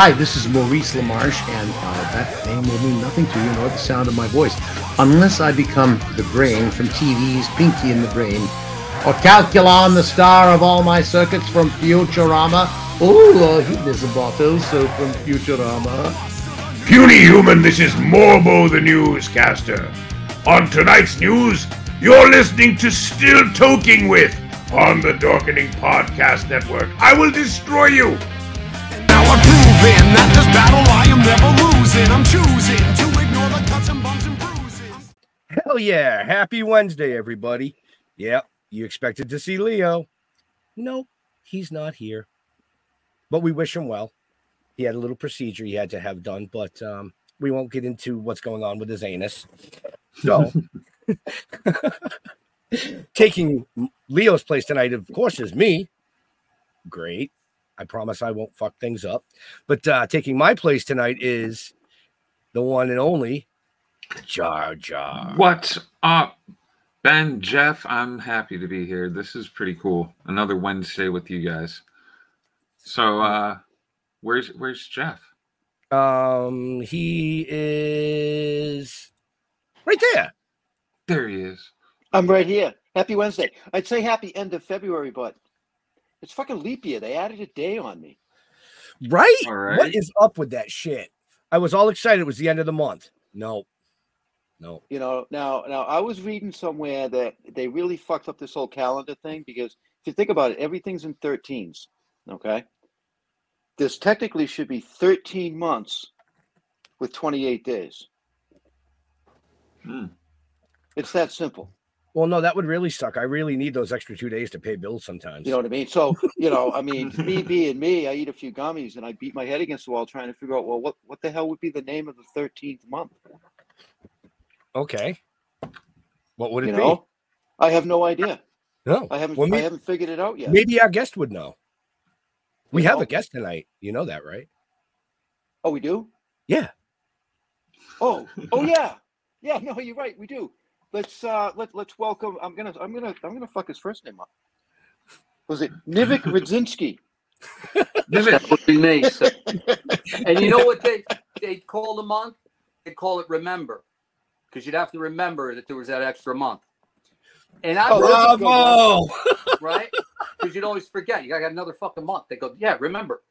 Hi, this is Maurice LaMarche, and uh, that name will mean nothing to you nor the sound of my voice unless I become the brain from TV's Pinky and the Brain, or Calculon, the star of all my circuits from Futurama. Oh, uh, he is about also from Futurama. Puny human, this is Morbo the newscaster. On tonight's news, you're listening to Still Toking With on the Darkening Podcast Network. I will destroy you. This battle I am never losing. I'm choosing to ignore the cuts and bumps and bruises. Hell yeah. Happy Wednesday, everybody. Yep. You expected to see Leo. No, he's not here. But we wish him well. He had a little procedure he had to have done, but um, we won't get into what's going on with his anus. So, taking Leo's place tonight, of course, is me. Great. I promise I won't fuck things up. But uh, taking my place tonight is the one and only Jar Jar. What's up, Ben, Jeff? I'm happy to be here. This is pretty cool. Another Wednesday with you guys. So, uh, where's where's Jeff? Um, he is right there. There he is. I'm right here. Happy Wednesday. I'd say happy end of February, but it's fucking leap year. They added a day on me. Right? All right. What is up with that shit? I was all excited. It was the end of the month. No, no. You know, now now I was reading somewhere that they really fucked up this whole calendar thing because if you think about it, everything's in 13s. Okay. This technically should be 13 months with 28 days. Hmm. It's that simple. Well, no, that would really suck. I really need those extra two days to pay bills sometimes. You know what I mean? So, you know, I mean, me being me, I eat a few gummies and I beat my head against the wall trying to figure out, well, what, what the hell would be the name of the 13th month? okay. What would it You know? I have no idea. No. I haven't Well, I haven't figured it out yet. Maybe our guest would know. We You have know? a guest tonight. You know that, right? Oh, we do? Yeah. Oh, oh yeah. Yeah, no, you're right. We do. Let's uh let let's welcome I'm gonna I'm gonna I'm gonna fuck his first name up. Was it Nivik Radzinski? Nivik would be so- And you know what they they call the month? They call it remember, because you'd have to remember that there was that extra month. And I Oh, Bravo. right? Because you'd always forget. You got another fucking month. They go, yeah, remember.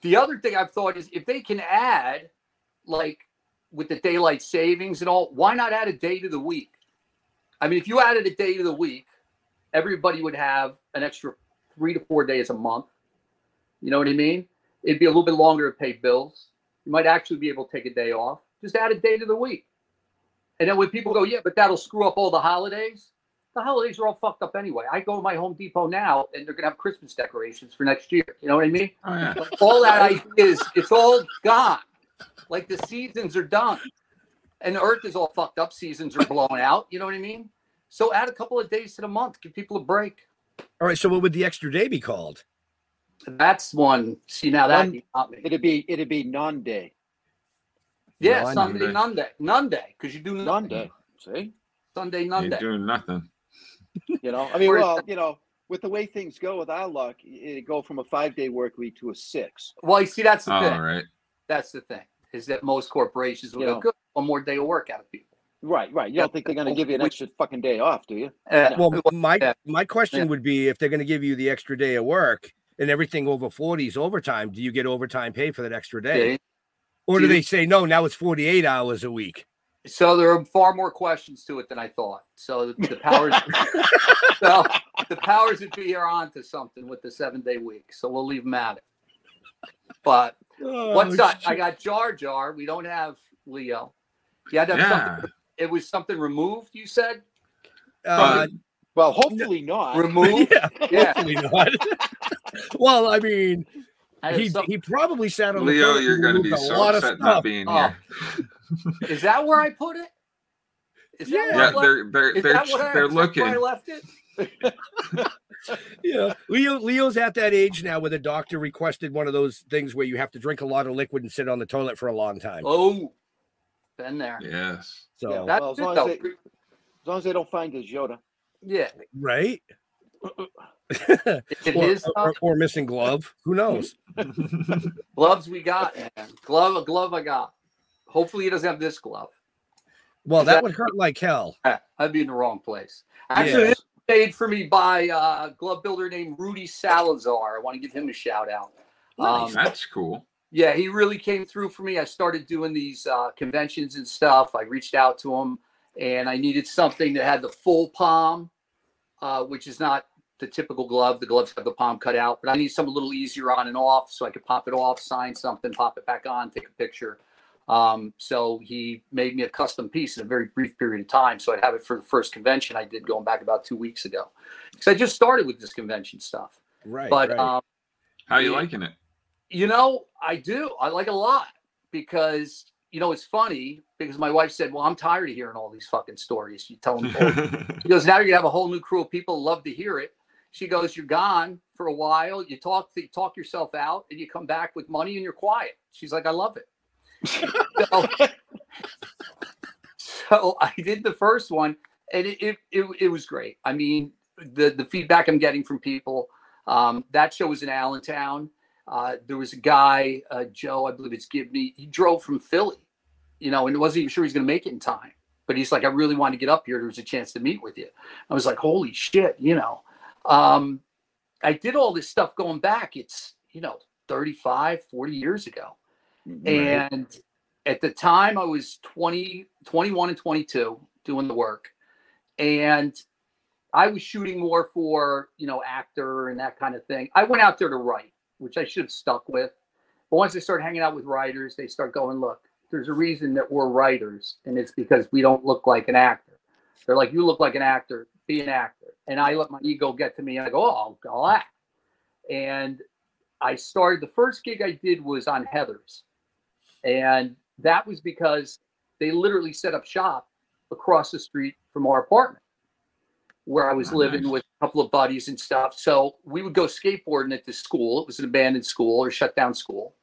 The other thing I've thought is if they can add, like with the daylight savings and all, why not add a day to the week? I mean, if you added a day to the week, everybody would have an extra three to four days a month. You know what I mean? It'd be a little bit longer to pay bills. You might actually be able to take a day off. Just add a day to the week. And then when people go, yeah, but that'll screw up all the holidays the holidays are all fucked up anyway. I go to my Home Depot now, and they're gonna have Christmas decorations for next year. You know what I mean? Oh yeah. All that idea is it's all gone. Like the seasons are done, and the Earth is all fucked up. Seasons are blown out. You know what I mean? So add a couple of days to the month. Give people a break. All right. So what would the extra day be called? That's one. See now that One- got me. It'd be it'd be non-day. Yeah, None Sunday, day. none day, none day, because you do nothing. Non-day. See? Sunday, none You're day. doing nothing. You know, I mean, well, you know, with the way things go with our luck, it'd go from a five-day work week to a six. Well, you see, that's the All thing. right. That's the thing. Is that most corporations will You go, know. good, one more day of work out of people. Right, right. You don't think they're going to give you an extra fucking day off, do you? Uh, Well, my my question Yeah. would be if they're going to give you the extra day of work and everything over 40 is overtime, do you get overtime pay for that extra day? yeah, Or Do do you- they say no, now it's 48 hours a week? So there are far more questions to it than I thought. So the, the powers, so the powers that be are on to something with the seven day week. So we'll leave them at it. But what's Oh, up? I got Jar Jar. We don't have Leo. Yeah, that's Yeah. something. It was something removed. You said Uh, Well, hopefully not. removed. yeah, Yeah, hopefully not. well, I mean, I he, some- he probably sat on the Leo, toilet you're gonna be a so upset not being Oh. here. is that where I put it? Is that Yeah, they're they're is they're that where I- they're is that I looking. left it. Yeah, Leo Leo's at that age now where the doctor requested one of those things where you have to drink a lot of liquid and sit on the toilet for a long time. Oh, been there. Yes. So Yeah. That's Well, as it, long as they- As long as they don't find his Yoda. Yeah. right, Is it or, his or, or missing glove. Who knows? Gloves we got, man. Glove, a glove I got. Hopefully he doesn't have this glove. Well, that would hurt like hell. I'd be in the wrong place. Actually, Yeah. this was made for me by uh, a glove builder named Rudy Salazar. I want to give him a shout out. Um, That's cool. Yeah, he really came through for me. I started doing these uh, conventions and stuff. I reached out to him, and I needed something that had the full palm, uh, which is not the typical glove. The gloves have the palm cut out, but I need something a little easier on and off, so I could pop it off, sign something, pop it back on, take a picture. Um, so he made me a custom piece in a very brief period of time. So I'd have it for the first convention I did going back about two weeks ago, because I just started with this convention stuff. Right. But right. um, How are you liking it? You know, I do. I like a lot because you know it's funny because my wife said, "Well, I'm tired of hearing all these fucking stories." You tell them. She goes, "Now you're gonna have a whole new crew of people love to hear it." She goes, "You're gone for a while. You talk, you talk yourself out, and you come back with money, and you're quiet." She's like, "I love it." so, so I did the first one, and it, it it it was great. I mean, the the feedback I'm getting from people. Um, that show was in Allentown. Uh, there was a guy, uh, Joe, I believe it's Gibney. He drove from Philly, you know, and wasn't even sure he's going to make it in time. But he's like, I really want to get up here. There was a chance to meet with you. I was like, holy shit, you know. Um, I did all this stuff going back. It's, you know, 35, 40 years ago. And at the time, I was 20, 21 and 22 doing the work. And I was shooting more for, you know, actor and that kind of thing. I went out there to write, which I should have stuck with. But once I started hanging out with writers, they start going, look, there's a reason that we're writers, and it's because we don't look like an actor. They're like, you look like an actor, be an actor. And I let my ego get to me, and I go, oh, I'll, I'll act. And I started, the first gig I did was on Heathers. And that was because they literally set up shop across the street from our apartment where I was Oh, living nice. with couple of buddies and stuff. So we would go skateboarding at this school. It was an abandoned school or shut down school.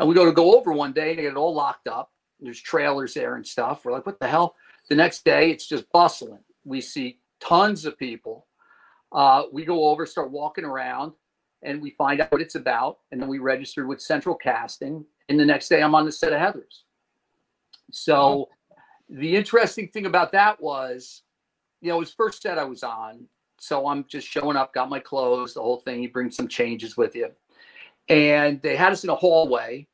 And we go to go over one day and they get it all locked up. There's trailers there and stuff. We're like, what the hell? The next day, it's just bustling. We see tons of people. Uh, we go over, start walking around, and we find out what it's about. And then we registered with Central Casting. And the next day, I'm on the set of Heathers. So the interesting thing about that was, you know, it was first set I was on. So I'm just showing up, got my clothes, the whole thing. You bring some changes with you. And they had us in a hallway.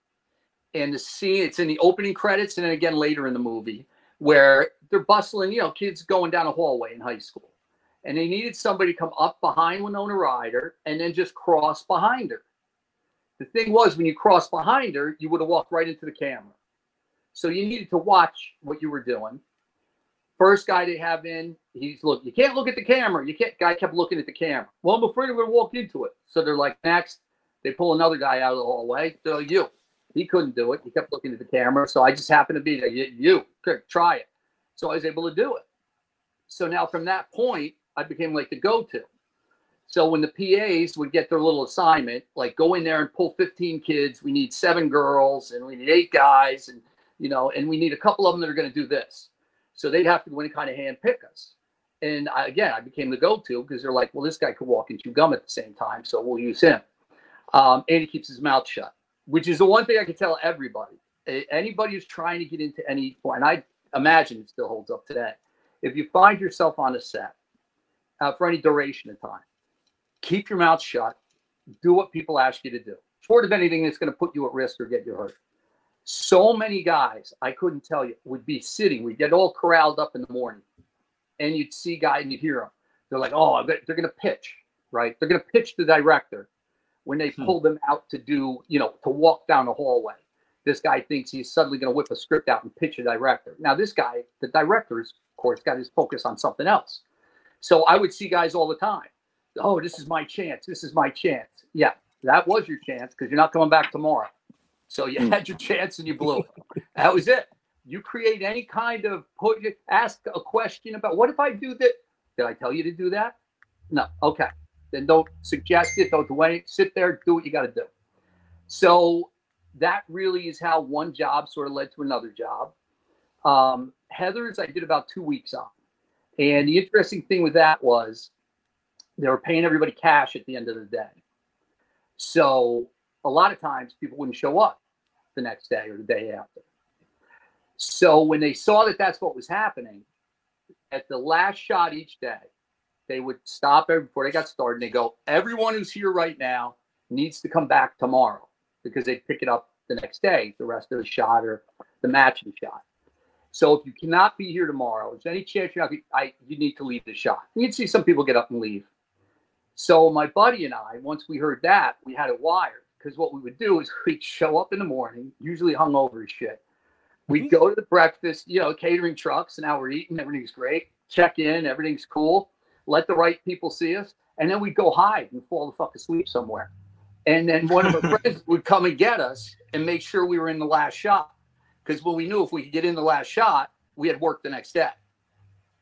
And the scene, it's in the opening credits and then again later in the movie, where they're bustling, you know, kids going down a hallway in high school. And they needed somebody to come up behind Winona Ryder and then just cross behind her. The thing was, when you crossed behind her, you would have walked right into the camera. So you needed to watch what you were doing. First guy they have in, he's look, you can't look at the camera. You can't guy kept looking at the camera. Well, I'm afraid I'm gonna walk into it. So they're like, next, they pull another guy out of the hallway. They're you. He couldn't do it. He kept looking at the camera. So I just happened to be there. You, you quick, try it. So I was able to do it. So now from that point, I became like the go-to. So when the PAs would get their little assignment, like go in there and pull 15 kids, we need seven girls and we need eight guys, and you know, and we need a couple of them that are going to do this. So they'd have to go in and kind of hand pick us. And I, again, I became the go-to because they're like, well, this guy could walk and chew gum at the same time, so we'll use him. Um, and he keeps his mouth shut, which is the one thing I can tell everybody. Anybody who's trying to get into any, and I imagine it still holds up today. If you find yourself on a set uh, for any duration of time, keep your mouth shut. Do what people ask you to do, short of anything that's going to put you at risk or get you hurt. So many guys, I couldn't tell you, would be sitting. We'd get all corralled up in the morning, and you'd see guys and you'd hear them. They're like, "Oh, they're going to pitch, right? They're going to pitch the director when they Hmm. pull them out to do, you know, to walk down the hallway. This guy thinks he's suddenly going to whip a script out and pitch a director. Now, this guy, the director's, of course, got his focus on something else. So I would see guys all the time. Oh, this is my chance. This is my chance. Yeah, that was your chance because you're not coming back tomorrow. So you had your chance and you blew it. That was it. You create any kind of put ask a question about what if I do that? Did I tell you to do that? No. Okay. Then don't suggest it. Don't do anything. Sit there, do what you got to do. So that really is how one job sort of led to another job. Um, Heathers, I did about two weeks on. And the interesting thing with that was they were paying everybody cash at the end of the day. So a lot of times people wouldn't show up the next day or the day after. So when they saw that that's what was happening, at the last shot each day, they would stop before they got started and they go, everyone who's here right now needs to come back tomorrow because they pick it up the next day, the rest of the shot or the matching shot. So if you cannot be here tomorrow, is there any chance you're not? I you need to leave the shot. You can see some people get up and leave. So my buddy and I, once we heard that, we had it wired because what we would do is we'd show up in the morning, usually hungover as shit. We'd go to the breakfast, you know, catering trucks, and now we're eating, everything's great. Check in, everything's cool. Let the right people see us, and then we'd go hide and fall the fuck asleep somewhere. And then one of our friends would come and get us and make sure we were in the last shot. Because when we knew if we could get in the last shot, we had work the next day.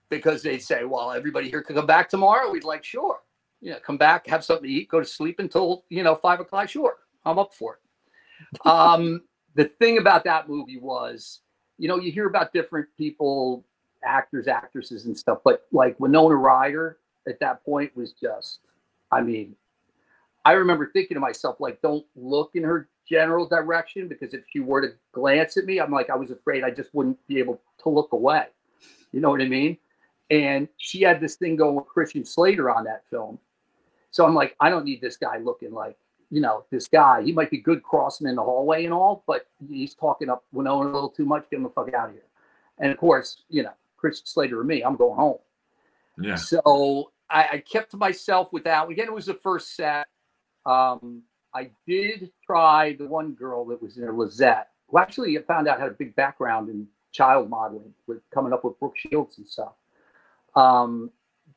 Because they'd say, well, everybody here could come back tomorrow. We'd like, sure. Yeah, come back, have something to eat, go to sleep until, you know, five o'clock. Sure. I'm up for it. Um, the thing about that movie was, you know, you hear about different people, actors, actresses, and stuff, but like Winona Ryder at that point was just, I mean, I remember thinking to myself, like, don't look in her general direction because if she were to glance at me, I'm like, I was afraid I just wouldn't be able to look away. You know what I mean? And she had this thing going with Christian Slater on that film. So I'm like, I don't need this guy looking like, you know, this guy. He might be good crossing in the hallway and all, but he's talking up Winona a little too much. Get him the fuck out of here. And of course, you know, Chris Slater or me, I'm going home. Yeah. So I, I kept to myself with that. Again, it was the first set. Um, I did try the one girl that was in there, Lizette, who actually I found out had a big background in child modeling with coming up with Brooke Shields and stuff. Um,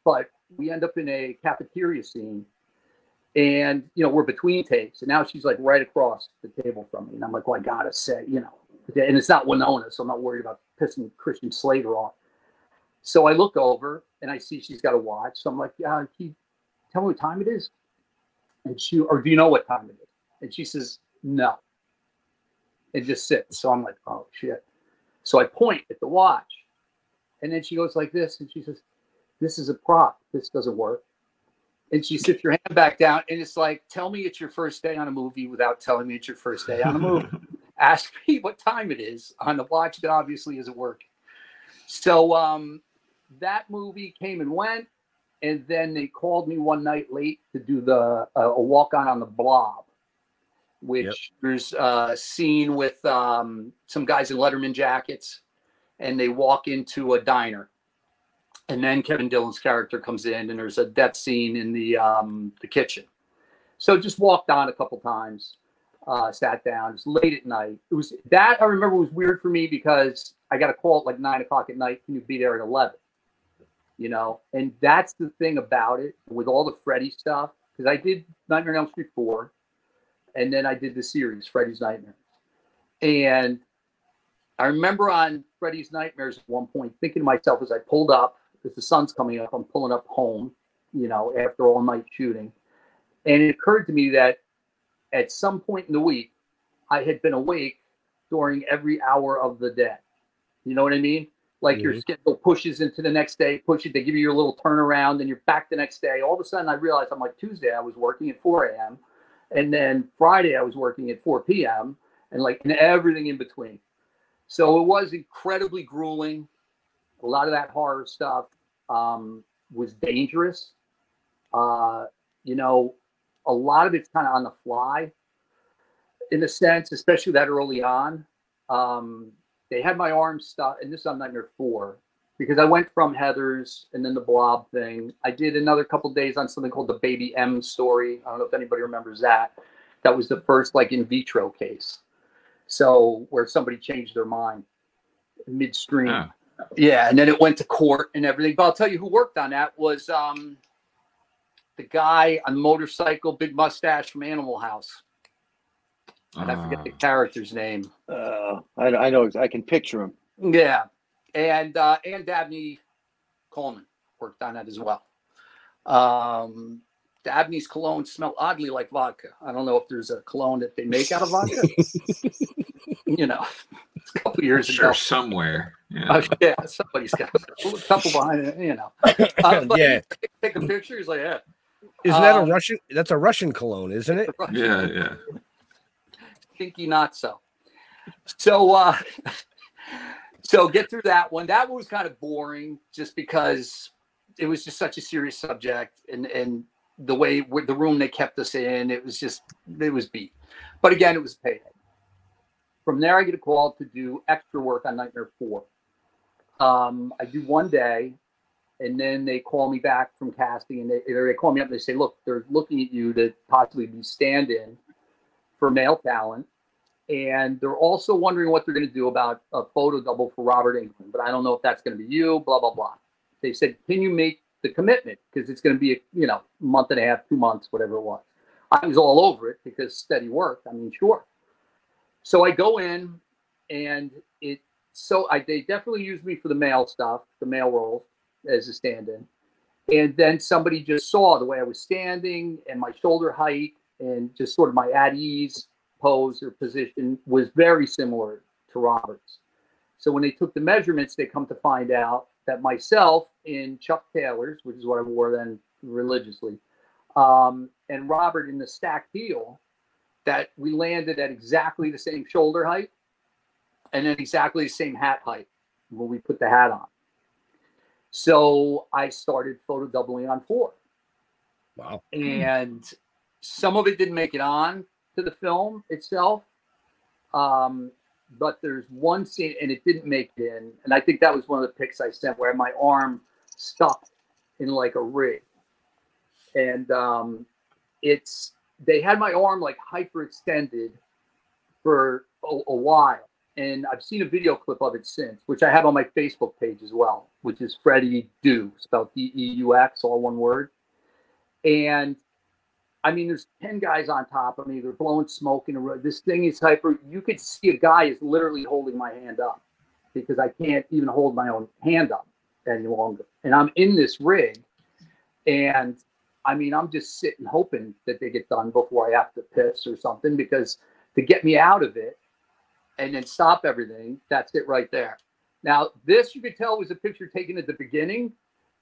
but we end up in a cafeteria scene and you know we're between takes and now she's like right across the table from me. And i'm like well i gotta say you know. And it's not winona so i'm not worried about pissing christian slater off. So i look over and i see she's got a watch. So i'm like yeah tell me what time it is? And she or do you know what time it is? And she says no. And just sits. So i'm like oh shit. So i point at the watch. And then she goes like this and she says this is a prop. This doesn't work and she sits your hand back down and it's like tell me it's your first day on a movie without telling me it's your first day on a movie. Ask me what time it is on the watch that obviously isn't working. So um that movie came and went and then they called me one night late to do the uh, a walk on on the blob which Yep. there's a scene with um, some guys in letterman jackets and they walk into a diner and then Kevin Dillon's character comes in, and there's a death scene in the um, the kitchen. So just walked on a couple times, uh, sat down. It was late at night. It was that I remember was weird for me because I got a call at like nine o'clock at night. Can you be there at eleven? You know, and that's the thing about it with all the Freddy stuff because I did Nightmare on Elm Street four, and then I did the series Freddy's Nightmare, and I remember on Freddy's Nightmares at one point thinking to myself as I pulled up, because the sun's coming up, I'm pulling up home, you know, after all night shooting. And it occurred to me that at some point in the week, I had been awake during every hour of the day. You know what I mean? Like your Mhm. schedule pushes into the next day, push it, they give you your little turnaround, and you're back the next day. All of a sudden, I realized I'm like Tuesday, I was working at 4 a.m. And then Friday, I was working at 4 p.m. and like and everything in between. So it was incredibly grueling. A lot of that horror stuff um, was dangerous. Uh, you know, a lot of it's kind of on the fly, in a sense, especially that early on. Um, they had my arms stuck, and this is on Nightmare Four, because I went from Heathers and then the Blob thing. I did another couple days on something called the Baby M story. I don't know if anybody remembers that. That was the first like in vitro case. So where somebody changed their mind midstream. Yeah. Yeah, and then it went to court and everything. But I'll tell you who worked on that was um the guy on motorcycle, big mustache from Animal House. And I forget the Ah. character's name. Uh, I, I know. I can picture him. Yeah. And uh and Dabney Coleman worked on that as well. Um Dabney's cologne smelled oddly like vodka. I don't know if there's a cologne that they make out of vodka. you know, it's a couple years sure ago. somewhere. Yeah. Uh, yeah, somebody's got a couple behind it, you know. Uh, but Yeah. take, take a picture. He's like, yeah, Isn't that Uh, a Russian? That's a Russian cologne, isn't it? yeah, yeah. Stinky not so. So uh so get through that one. That one was kind of boring just because it was just such a serious subject and and the way with the room they kept us in, it was just it was beat. But again, it was payday. From there I get a call to do extra work on Nightmare 4. Um, I do one day and then they call me back from casting and they, they call me up and they say, look, they're looking at you to possibly be stand-in for male talent. And they're also wondering what they're going to do about a photo double for Robert Englund, but I don't know if that's going to be you, blah, blah, blah. They said, can you make the commitment? Because it's going to be, a, you know, month and a half, two months, whatever it was. I was all over it because steady work. I mean, sure. So I go in and it, so I, they definitely used me for the male stuff, the male roles as a stand-in. And then somebody just saw the way I was standing and my shoulder height and just sort of my at ease pose or position was very similar to Robert's. So when they took the measurements, they come to find out that myself in Chuck Taylor's, which is what I wore then religiously, um, and Robert in the stacked heel, that we landed at exactly the same shoulder height and then exactly the same hat height when we put the hat on. So I started photo doubling on four. Wow. And some of it didn't make it on to the film itself. Um, but there's one scene and it didn't make it in. And I think that was one of the pics I sent where my arm stuck in like a rig. And um, it's they had my arm like hyperextended for a, a while and I've seen a video clip of it since, which I have on my Facebook page as well, which is Freddy Deux, spelled D E U X, all one word. And I mean, there's 10 guys on top of me. They're blowing smoke in a room. This thing is hyper. You could see a guy is literally holding my hand up because I can't even hold my own hand up any longer. And I'm in this rig. And I mean, I'm just sitting hoping that they get done before I have to piss or something because to get me out of it, and then stop everything. That's it right there. Now, this you could tell was a picture taken at the beginning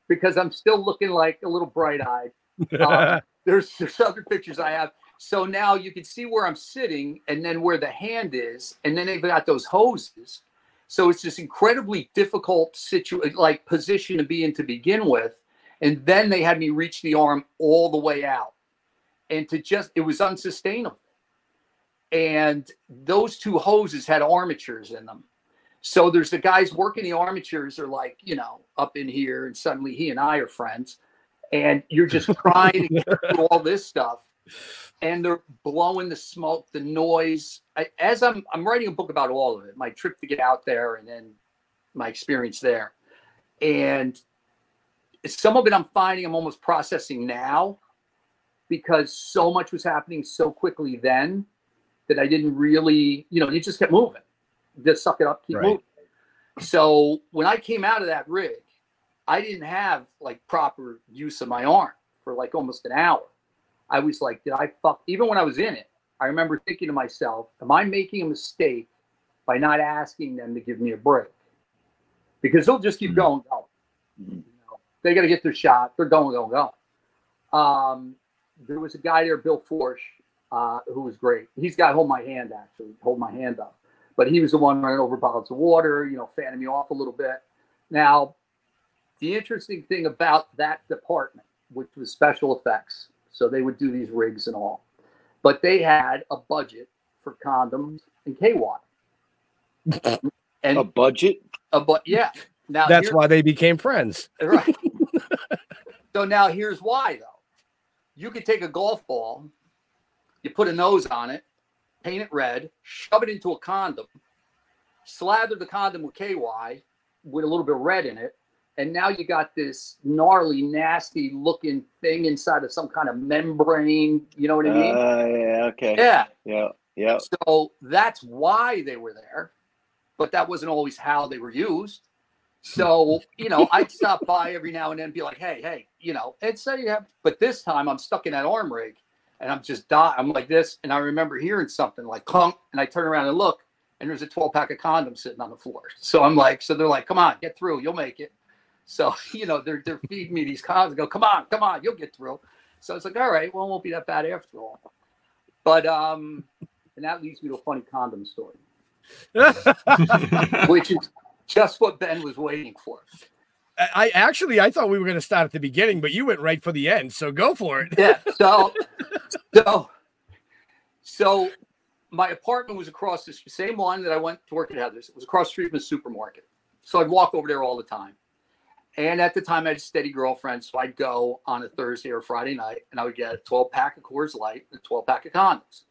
because I'm still looking like a little bright eyed. Um, there's, there's other pictures I have. So now you can see where I'm sitting and then where the hand is. And then they've got those hoses. So it's this incredibly difficult situation, like position to be in to begin with. And then they had me reach the arm all the way out. And to just, it was unsustainable and those two hoses had armatures in them. So there's the guys working the armatures are like, you know, up in here, and suddenly he and I are friends, and you're just trying to get through all this stuff, and they're blowing the smoke, the noise. I, as I'm I'm writing a book about all of it, my trip to get out there, and then my experience there, and some of it I'm finding I'm almost processing now because so much was happening so quickly then that I didn't really, you know, you just kept moving. Just suck it up, keep Right. moving. So when I came out of that rig, I didn't have like proper use of my arm for like almost an hour. I was like, did I fuck? Even when I was in it, I remember thinking to myself, am I making a mistake by not asking them to give me a break? Because they'll just keep Mhm. going, going. Mhm. You know, they got to get their shot. They're going, going, going. Um, there was a guy there, Bill Forsh, uh, who was great. He's got to hold my hand actually, hold my hand up. But he was the one running over bottles of water, you know, fanning me off a little bit. Now, the interesting thing about that department, which was special effects, so they would do these rigs and all, but they had a budget for condoms and KY. and A budget? a but yeah. Now That's why they became friends. Right. So now here's why though. You could take a golf ball, you put a nose on it, paint it red, shove it into a condom, slather the condom with KY with a little bit of red in it, and now you got this gnarly, nasty looking thing inside of some kind of membrane. You know what I mean? Uh, yeah, okay. yeah. Yeah, yeah. So that's why they were there, but that wasn't always how they were used. So, you know, I'd stop by every now and then and be like, hey, hey, you know, and say you have, but this time I'm stuck in that arm rig and I'm just dying. I'm like this. And I remember hearing something like clunk, and I turn around and look, and there's a 12 pack of condoms sitting on the floor. So I'm like, so they're like, come on, get through, you'll make it. So, you know, they're, they're feeding me these condoms. Go, come on, come on, you'll get through. So it's like, all right, well, it won't be that bad after all. But um, And that leads me to a funny condom story, which is just what Ben was waiting for. I actually I thought we were going to start at the beginning, but you went right for the end. So go for it. Yeah. So, so, so my apartment was across the same one that I went to work at Heathers. It was across the street from a supermarket. So I'd walk over there all the time. And at the time, I had a steady girlfriend. So I'd go on a Thursday or Friday night and I would get a 12 pack of Coors Light and a 12 pack of condoms.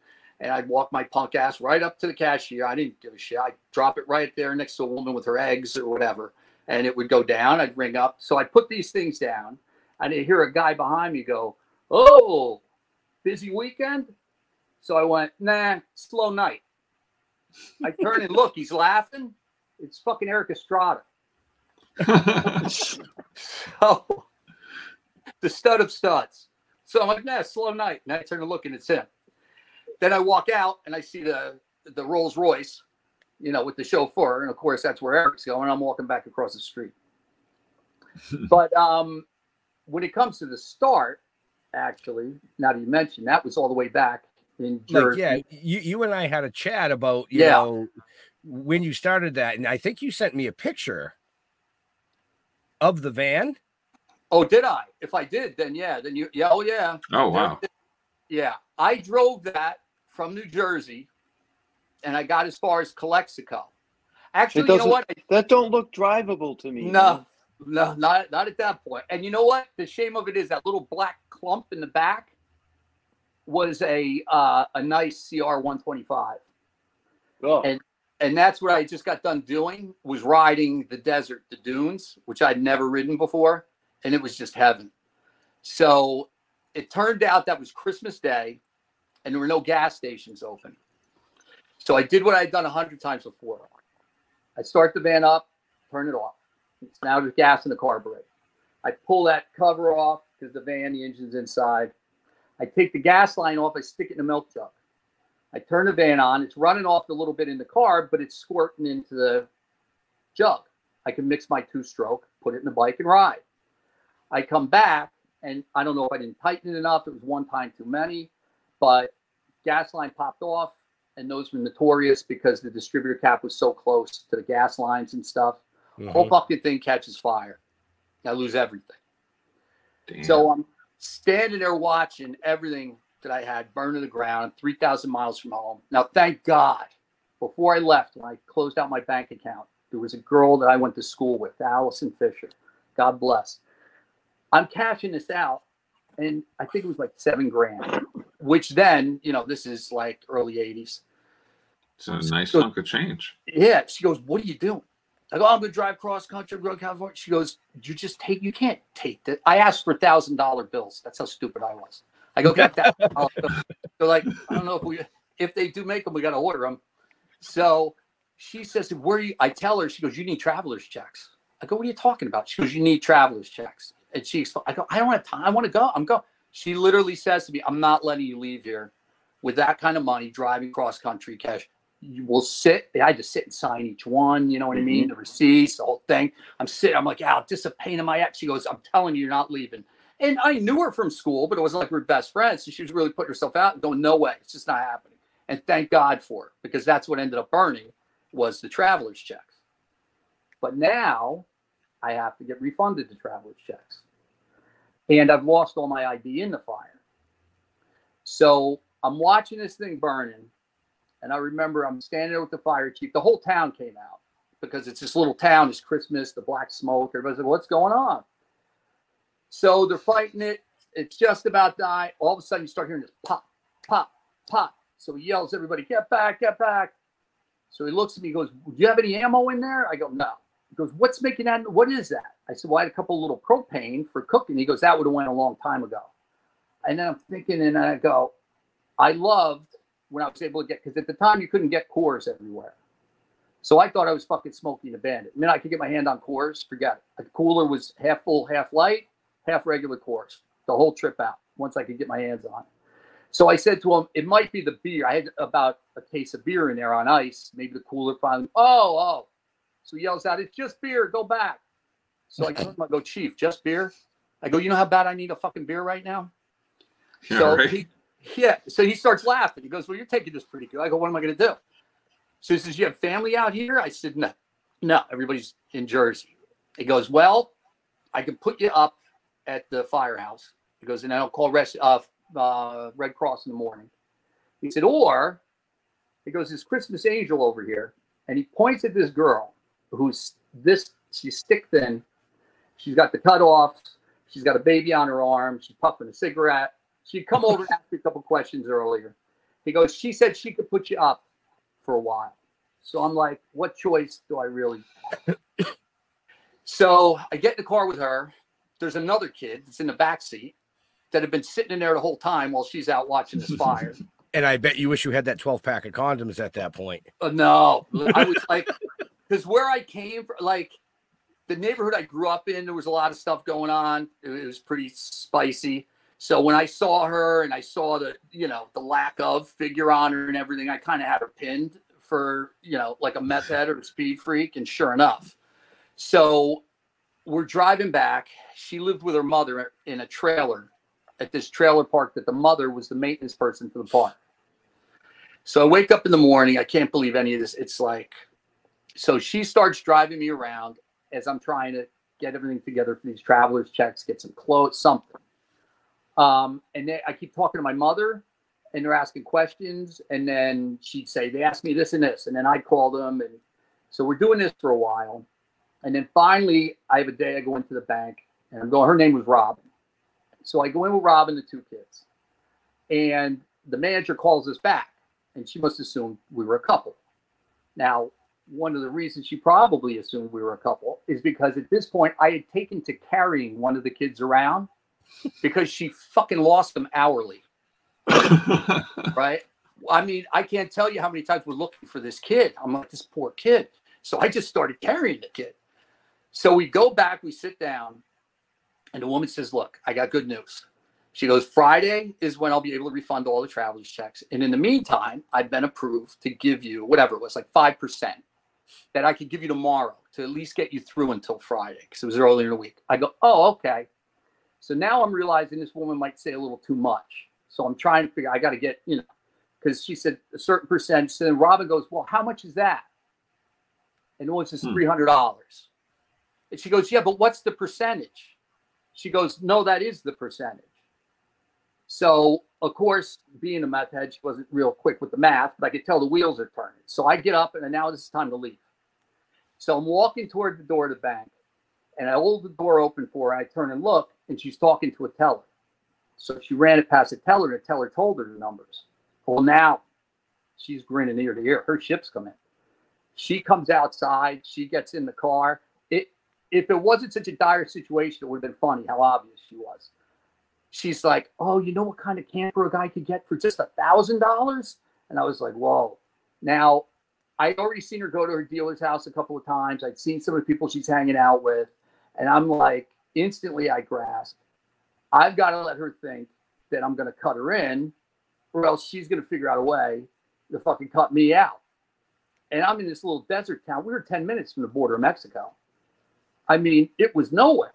And I'd walk my punk ass right up to the cashier. I didn't give a shit. I'd drop it right there next to a woman with her eggs or whatever. And it would go down. I'd ring up. So I'd put these things down. And I'd hear a guy behind me go, Oh, busy weekend? So I went, Nah, slow night. I turn and look. He's laughing. It's fucking Erik Estrada. So the stud of studs. So I'm like, nah, slow night. And I turn to look and it's him. Then I walk out and I see the the Rolls Royce, you know, with the chauffeur. And of course that's where Erik's going. I'm walking back across the street. but um when it comes to the start, actually, now that you mentioned that was all the way back in Like, yeah, you you and I had a chat about you Yeah. know when you started that, and I think you sent me a picture of the van. Oh, did I? If I did, then yeah, then you yeah, oh yeah. oh wow. Yeah, I drove that from New Jersey, and I got as far as Calexico. Actually, you know what? That don't look drivable to me. No, no, not not at that point. And you know what? The shame of it is that little black clump in the back was a uh, a nice CR 125, Oh, And- and that's what I just got done doing was riding the desert, the dunes, which I'd never ridden before, and it was just heaven. So it turned out that was Christmas Day, and there were no gas stations open. So I did what I'd done a hundred times before. I start the van up, turn it off. It's now there's gas in the carburetor. I pull that cover off because the van, the engine's inside. I take the gas line off, I stick it in a milk jug. I turn the van on. It's running off a little bit in the car, but it's squirting into the jug. I can mix my two stroke, put it in the bike, and ride. I come back, and I don't know if I didn't tighten it enough. It was one time too many, but gas line popped off, and those were notorious because the distributor cap was so close to the gas lines and stuff. Mm-hmm. Whole fucking thing catches fire. I lose everything. Damn. So I'm standing there watching everything that I had burn to the ground, 3,000 miles from home. Now, thank God, before I left, when I closed out my bank account, there was a girl that I went to school with, Allison Fisher. God bless. I'm cashing this out, and I think it was like seven grand, which then, you know, this is like early 80s. it's a nice so- chunk of change. Yeah. She goes, What are you doing? I go, I'm gonna drive cross country, go to California. She goes, You just take you can't take that. I asked for thousand dollar bills. That's how stupid I was. I go, get that. They're like, I don't know if we if they do make them, we gotta order them. So she says, Where are you? I tell her, she goes, You need traveler's checks. I go, What are you talking about? She goes, You need traveler's checks. And she I go, I don't have time. I want to go. I'm going. She literally says to me, I'm not letting you leave here with that kind of money driving cross country cash you will sit. I had to sit and sign each one. You know what I mean? Mm-hmm. The receipts, the whole thing. I'm sitting. I'm like, this is a pain in my ass. She goes, I'm telling you, you're not leaving. And I knew her from school, but it wasn't like we we're best friends. So she was really putting herself out and going, no way, it's just not happening. And thank God for it because that's what ended up burning was the traveler's checks. But now I have to get refunded the traveler's checks, and I've lost all my ID in the fire. So I'm watching this thing burning. And I remember I'm standing with the fire chief. The whole town came out because it's this little town. It's Christmas, the black smoke. Everybody's like, what's going on? So they're fighting it. It's just about die. All of a sudden, you start hearing this pop, pop, pop. So he yells, everybody, get back, get back. So he looks at me, he goes, Do you have any ammo in there? I go, No. He goes, What's making that? What is that? I said, Well, I had a couple little propane for cooking. He goes, That would have went a long time ago. And then I'm thinking, and I go, I loved when I was able to get because at the time you couldn't get Coors everywhere. So I thought I was fucking smoking a bandit. I mean, I could get my hand on Coors, forget it. The cooler was half full, half light, half regular Coors, the whole trip out once I could get my hands on. it. So I said to him, it might be the beer. I had about a case of beer in there on ice. Maybe the cooler finally, oh, oh. So he yells out, it's just beer, go back. So I go, I go, Chief, just beer? I go, you know how bad I need a fucking beer right now? Yeah, so right. he, Yeah. So he starts laughing. He goes, Well, you're taking this pretty good. I go, What am I going to do? So he says, You have family out here? I said, No, no, everybody's in Jersey. He goes, Well, I can put you up at the firehouse. He goes, And I'll call Res- uh, uh, Red Cross in the morning. He said, Or he goes, This Christmas angel over here. And he points at this girl who's this, she's stick thin. She's got the cutoffs. She's got a baby on her arm. She's puffing a cigarette. She'd come over and ask me a couple questions earlier. He goes, She said she could put you up for a while. So I'm like, What choice do I really have? so I get in the car with her. There's another kid that's in the back seat that had been sitting in there the whole time while she's out watching this fire. And I bet you wish you had that 12 pack of condoms at that point. Uh, no, I was like, because where I came from, like the neighborhood I grew up in, there was a lot of stuff going on. It, was pretty spicy. So when I saw her and I saw the, you know, the lack of figure on her and everything, I kind of had her pinned for, you know, like a meth head or a speed freak. And sure enough, so we're driving back. She lived with her mother in a trailer at this trailer park that the mother was the maintenance person for the park. So I wake up in the morning. I can't believe any of this. It's like, so she starts driving me around as I'm trying to get everything together for these travelers checks, get some clothes, something. Um, and then I keep talking to my mother and they're asking questions. And then she'd say, they asked me this and this. And then I'd call them. And so we're doing this for a while. And then finally, I have a day I go into the bank and I'm going, her name was Robin. So I go in with Robin, the two kids. And the manager calls us back. And she must assume we were a couple. Now, one of the reasons she probably assumed we were a couple is because at this point I had taken to carrying one of the kids around because she fucking lost them hourly. right? I mean, I can't tell you how many times we're looking for this kid. I'm like, this poor kid. So I just started carrying the kid. So we go back, we sit down, and the woman says, Look, I got good news. She goes, Friday is when I'll be able to refund all the traveler's checks. And in the meantime, I've been approved to give you whatever it was, like 5% that I could give you tomorrow to at least get you through until Friday because it was earlier in the week. I go, Oh, okay. So now I'm realizing this woman might say a little too much. So I'm trying to figure, I got to get, you know, because she said a certain percentage. So then Robin goes, Well, how much is that? And the woman says, Hmm. $300. And she goes, Yeah, but what's the percentage? She goes, No, that is the percentage. So, of course, being a meth head, she wasn't real quick with the math, but I could tell the wheels are turning. So I get up and now this is time to leave. So I'm walking toward the door of the bank and I hold the door open for her. I turn and look and she's talking to a teller. So she ran it past the teller and the teller told her the numbers. Well, now she's grinning ear to ear. Her ship's coming. She comes outside. She gets in the car. It, if it wasn't such a dire situation, it would have been funny how obvious she was she's like, "Oh, you know what kind of camper a guy could get for just a thousand dollars?" And I was like, "Whoa!" Now, I'd already seen her go to her dealer's house a couple of times. I'd seen some of the people she's hanging out with, and I'm like, instantly, I grasp, I've got to let her think that I'm going to cut her in, or else she's going to figure out a way to fucking cut me out. And I'm in this little desert town. We were 10 minutes from the border of Mexico. I mean, it was nowhere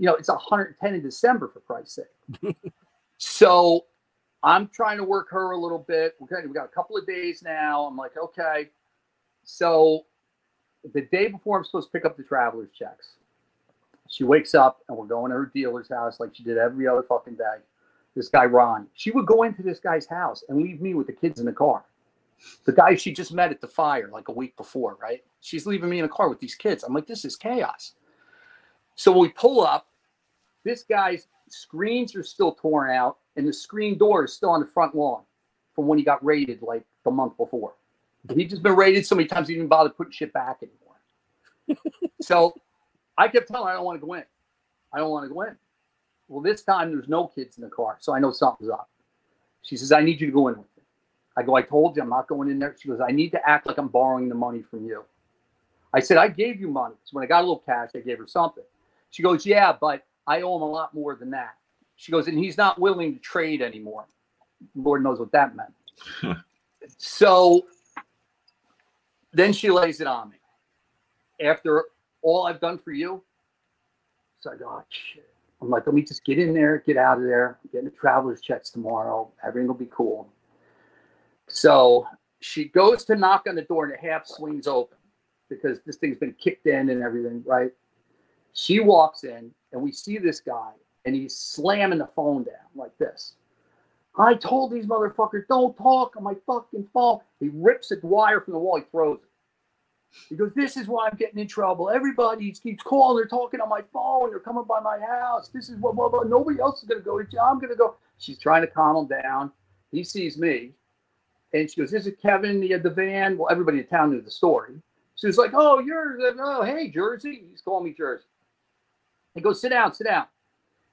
you know, it's 110 in December for Christ's sake. so I'm trying to work her a little bit. We're kind we got a couple of days now. I'm like, okay. So the day before I'm supposed to pick up the traveler's checks, she wakes up and we're going to her dealer's house like she did every other fucking day. This guy, Ron, she would go into this guy's house and leave me with the kids in the car. The guy she just met at the fire like a week before, right? She's leaving me in a car with these kids. I'm like, this is chaos. So we pull up. This guy's screens are still torn out, and the screen door is still on the front lawn from when he got raided like the month before. He'd just been raided so many times he didn't bother putting shit back anymore. so I kept telling her I don't want to go in. I don't want to go in. Well, this time there's no kids in the car, so I know something's up. She says, I need you to go in with me. I go, I told you I'm not going in there. She goes, I need to act like I'm borrowing the money from you. I said, I gave you money. So when I got a little cash, I gave her something. She goes, Yeah, but I owe him a lot more than that. She goes, and he's not willing to trade anymore. Lord knows what that meant. so then she lays it on me. After all I've done for you, so I go, oh, shit. I'm like, let me just get in there, get out of there, I'm getting the traveler's checks tomorrow. Everything will be cool. So she goes to knock on the door and it half swings open because this thing's been kicked in and everything, right? She walks in and we see this guy and he's slamming the phone down like this. I told these motherfuckers, don't talk on my fucking phone. He rips the wire from the wall, he throws it. He goes, This is why I'm getting in trouble. Everybody keeps calling, they're talking on my phone, they're coming by my house. This is what, what, what. nobody else is gonna go to jail. I'm gonna go. She's trying to calm him down. He sees me. And she goes, This is Kevin, the, the van. Well, everybody in town knew the story. She's like, Oh, you're oh, hey, Jersey. He's calling me Jersey. He goes, Sit down, sit down.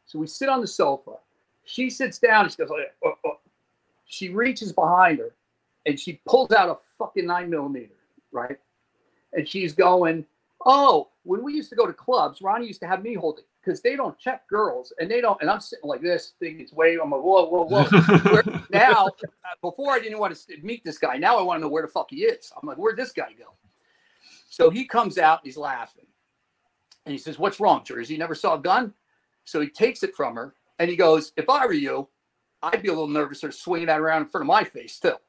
So we sit on the sofa. She sits down and she goes, oh, oh, oh. She reaches behind her and she pulls out a fucking nine millimeter, right? And she's going, Oh, when we used to go to clubs, Ronnie used to have me hold it because they don't check girls and they don't. And I'm sitting like this, thinking it's way, I'm like, Whoa, whoa, whoa. Now, before I didn't want to meet this guy. Now I want to know where the fuck he is. I'm like, Where'd this guy go? So he comes out, and he's laughing. And he says, What's wrong, Jersey? You never saw a gun? So he takes it from her and he goes, If I were you, I'd be a little nervous or swinging that around in front of my face still.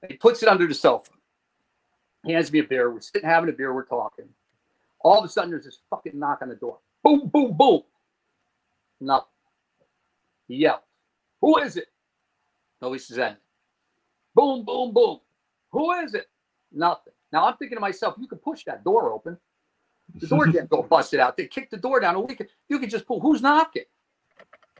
And he puts it under the sofa. He hands me a beer. We're sitting having a beer. We're talking. All of a sudden, there's this fucking knock on the door. Boom, boom, boom. Nothing. He yells, Who is it? Nobody says anything. Boom, boom, boom. Who is it? Nothing. Now I'm thinking to myself, you could push that door open. The door can't go busted out. They kick the door down, we could you could just pull. Who's knocking?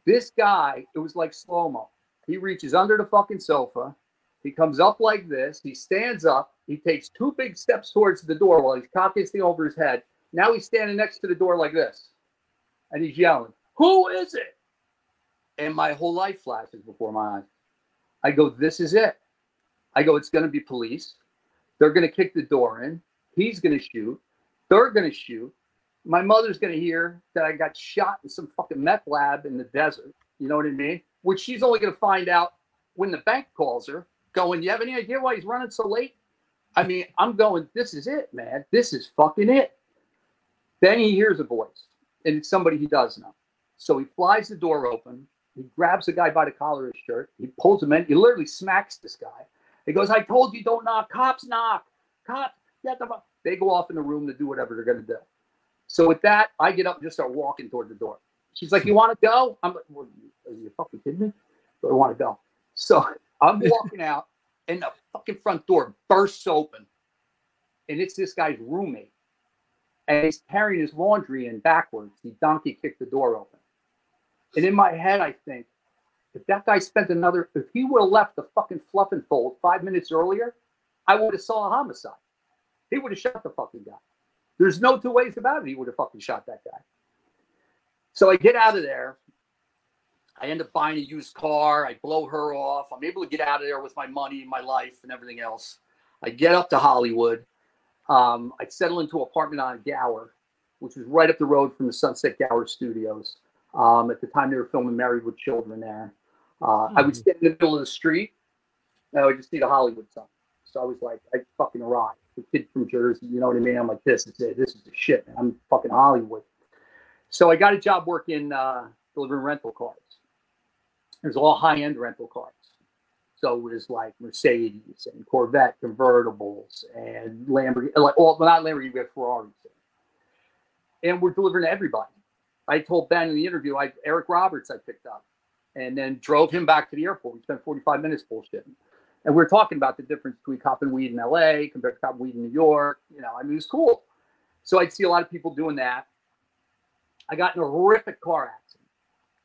This guy, it was like slow mo. He reaches under the fucking sofa. He comes up like this. He stands up. He takes two big steps towards the door while he's cocking his thing over his head. Now he's standing next to the door like this, and he's yelling, "Who is it?" And my whole life flashes before my eyes. I go, "This is it." I go, "It's going to be police. They're going to kick the door in. He's going to shoot. They're going to shoot. My mother's going to hear that I got shot in some fucking meth lab in the desert. You know what I mean? Which she's only going to find out when the bank calls her, going, You have any idea why he's running so late? I mean, I'm going, This is it, man. This is fucking it. Then he hears a voice, and it's somebody he does know. So he flies the door open. He grabs the guy by the collar of his shirt. He pulls him in. He literally smacks this guy. He goes, I told you don't knock. Cops knock. Cops, get the fuck. They go off in the room to do whatever they're going to do. So with that, I get up and just start walking toward the door. She's like, "You want to go?" I'm like, well, "Are you fucking kidding me?" But I want to go. So I'm walking out, and the fucking front door bursts open, and it's this guy's roommate, and he's carrying his laundry in backwards. He donkey kicked the door open, and in my head, I think, if that guy spent another, if he would have left the fucking fluff and fold five minutes earlier, I would have saw a homicide. He would have shot the fucking guy. There's no two ways about it. He would have fucking shot that guy. So I get out of there. I end up buying a used car. I blow her off. I'm able to get out of there with my money, my life, and everything else. I get up to Hollywood. Um, I settle into an apartment on Gower, which was right up the road from the Sunset Gower Studios. Um, at the time, they were filming Married with Children there. Uh, I would stand in the middle of the street. And I would just see the Hollywood sign. So I was like, I fucking arrived. The kid from Jersey, you know what I mean? I'm like, this is it. This is the shit, man. I'm fucking Hollywood. So I got a job working uh, delivering rental cars. It was all high end rental cars. So it was like Mercedes and Corvette convertibles and Lamborghini, like all, well, not Lamborghini, we had Ferraris. And we're delivering to everybody. I told Ben in the interview, I Eric Roberts I picked up and then drove him back to the airport. We spent 45 minutes bullshitting. And we are talking about the difference between copping weed in LA compared to copping weed in New York. You know, I mean, it was cool. So I'd see a lot of people doing that. I got in a horrific car accident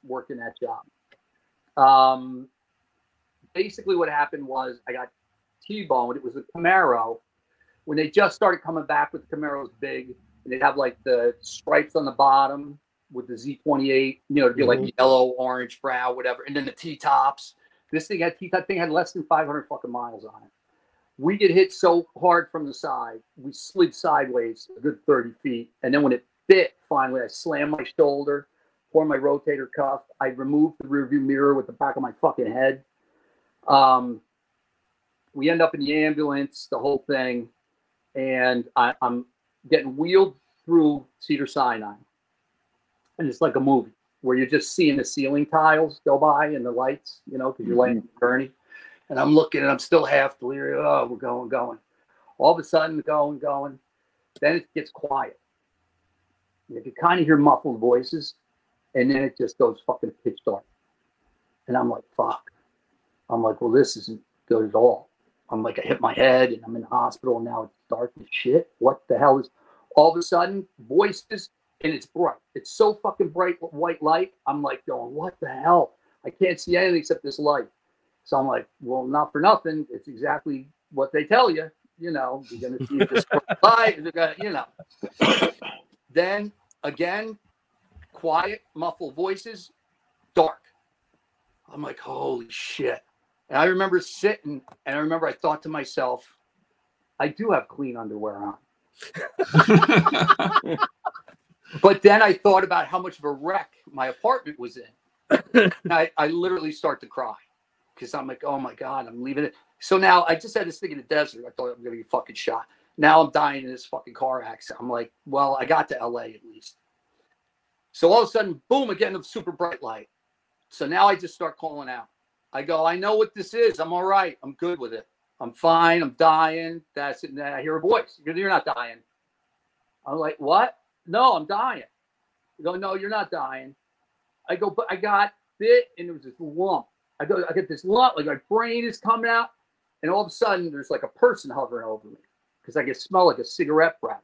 working that job. Um, basically, what happened was I got T-boned. It was a Camaro. When they just started coming back with the Camaros big, and they'd have like the stripes on the bottom with the Z28, you know, to be like yellow, orange, brown, whatever, and then the T-tops. This thing had T-top thing had less than 500 fucking miles on it. We get hit so hard from the side, we slid sideways a good 30 feet, and then when it bit, finally, I slammed my shoulder, tore my rotator cuff. I removed the rearview mirror with the back of my fucking head. Um, we end up in the ambulance, the whole thing, and I, I'm getting wheeled through Cedar Sinai, and it's like a movie. Where you're just seeing the ceiling tiles go by and the lights, you know, because you're laying mm-hmm. in Gurney. And I'm looking and I'm still half delirious. Oh, we're going, going. All of a sudden, going, going. Then it gets quiet. You can kind of hear muffled voices, and then it just goes fucking pitch dark. And I'm like, fuck. I'm like, well, this isn't good at all. I'm like, I hit my head and I'm in the hospital and now it's dark as shit. What the hell is all of a sudden voices and it's bright. It's so fucking bright white light. I'm like going, what the hell? I can't see anything except this light. So I'm like, well, not for nothing. It's exactly what they tell you. You know, you're gonna see this light. You're gonna, you know. then again, quiet, muffled voices, dark. I'm like, holy shit. And I remember sitting and I remember I thought to myself, I do have clean underwear on. but then I thought about how much of a wreck my apartment was in. I, I literally start to cry because I'm like, oh my God, I'm leaving it. So now I just had this thing in the desert. I thought I'm going to be fucking shot. Now I'm dying in this fucking car accident. I'm like, well, I got to LA at least. So all of a sudden, boom, again, a super bright light. So now I just start calling out. I go, I know what this is. I'm all right. I'm good with it. I'm fine. I'm dying. That's it. And I hear a voice. You're not dying. I'm like, what? No, I'm dying. You go, no, you're not dying. I go, but I got bit and there was this lump. I go, I get this lump, like my brain is coming out, and all of a sudden there's like a person hovering over me because I can smell like a cigarette breath.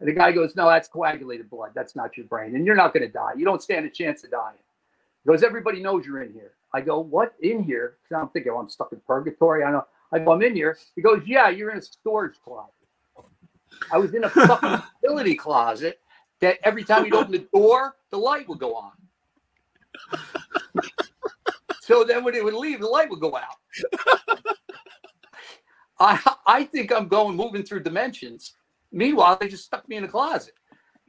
And the guy goes, No, that's coagulated blood. That's not your brain. And you're not going to die. You don't stand a chance of dying. He goes, Everybody knows you're in here. I go, What in here? Because I'm thinking, oh, I'm stuck in purgatory. I know. I go, I'm in here. He goes, Yeah, you're in a storage closet. I was in a fucking utility closet that every time you'd open the door, the light would go on. so then when it would leave, the light would go out. I I think I'm going moving through dimensions. Meanwhile, they just stuck me in a closet.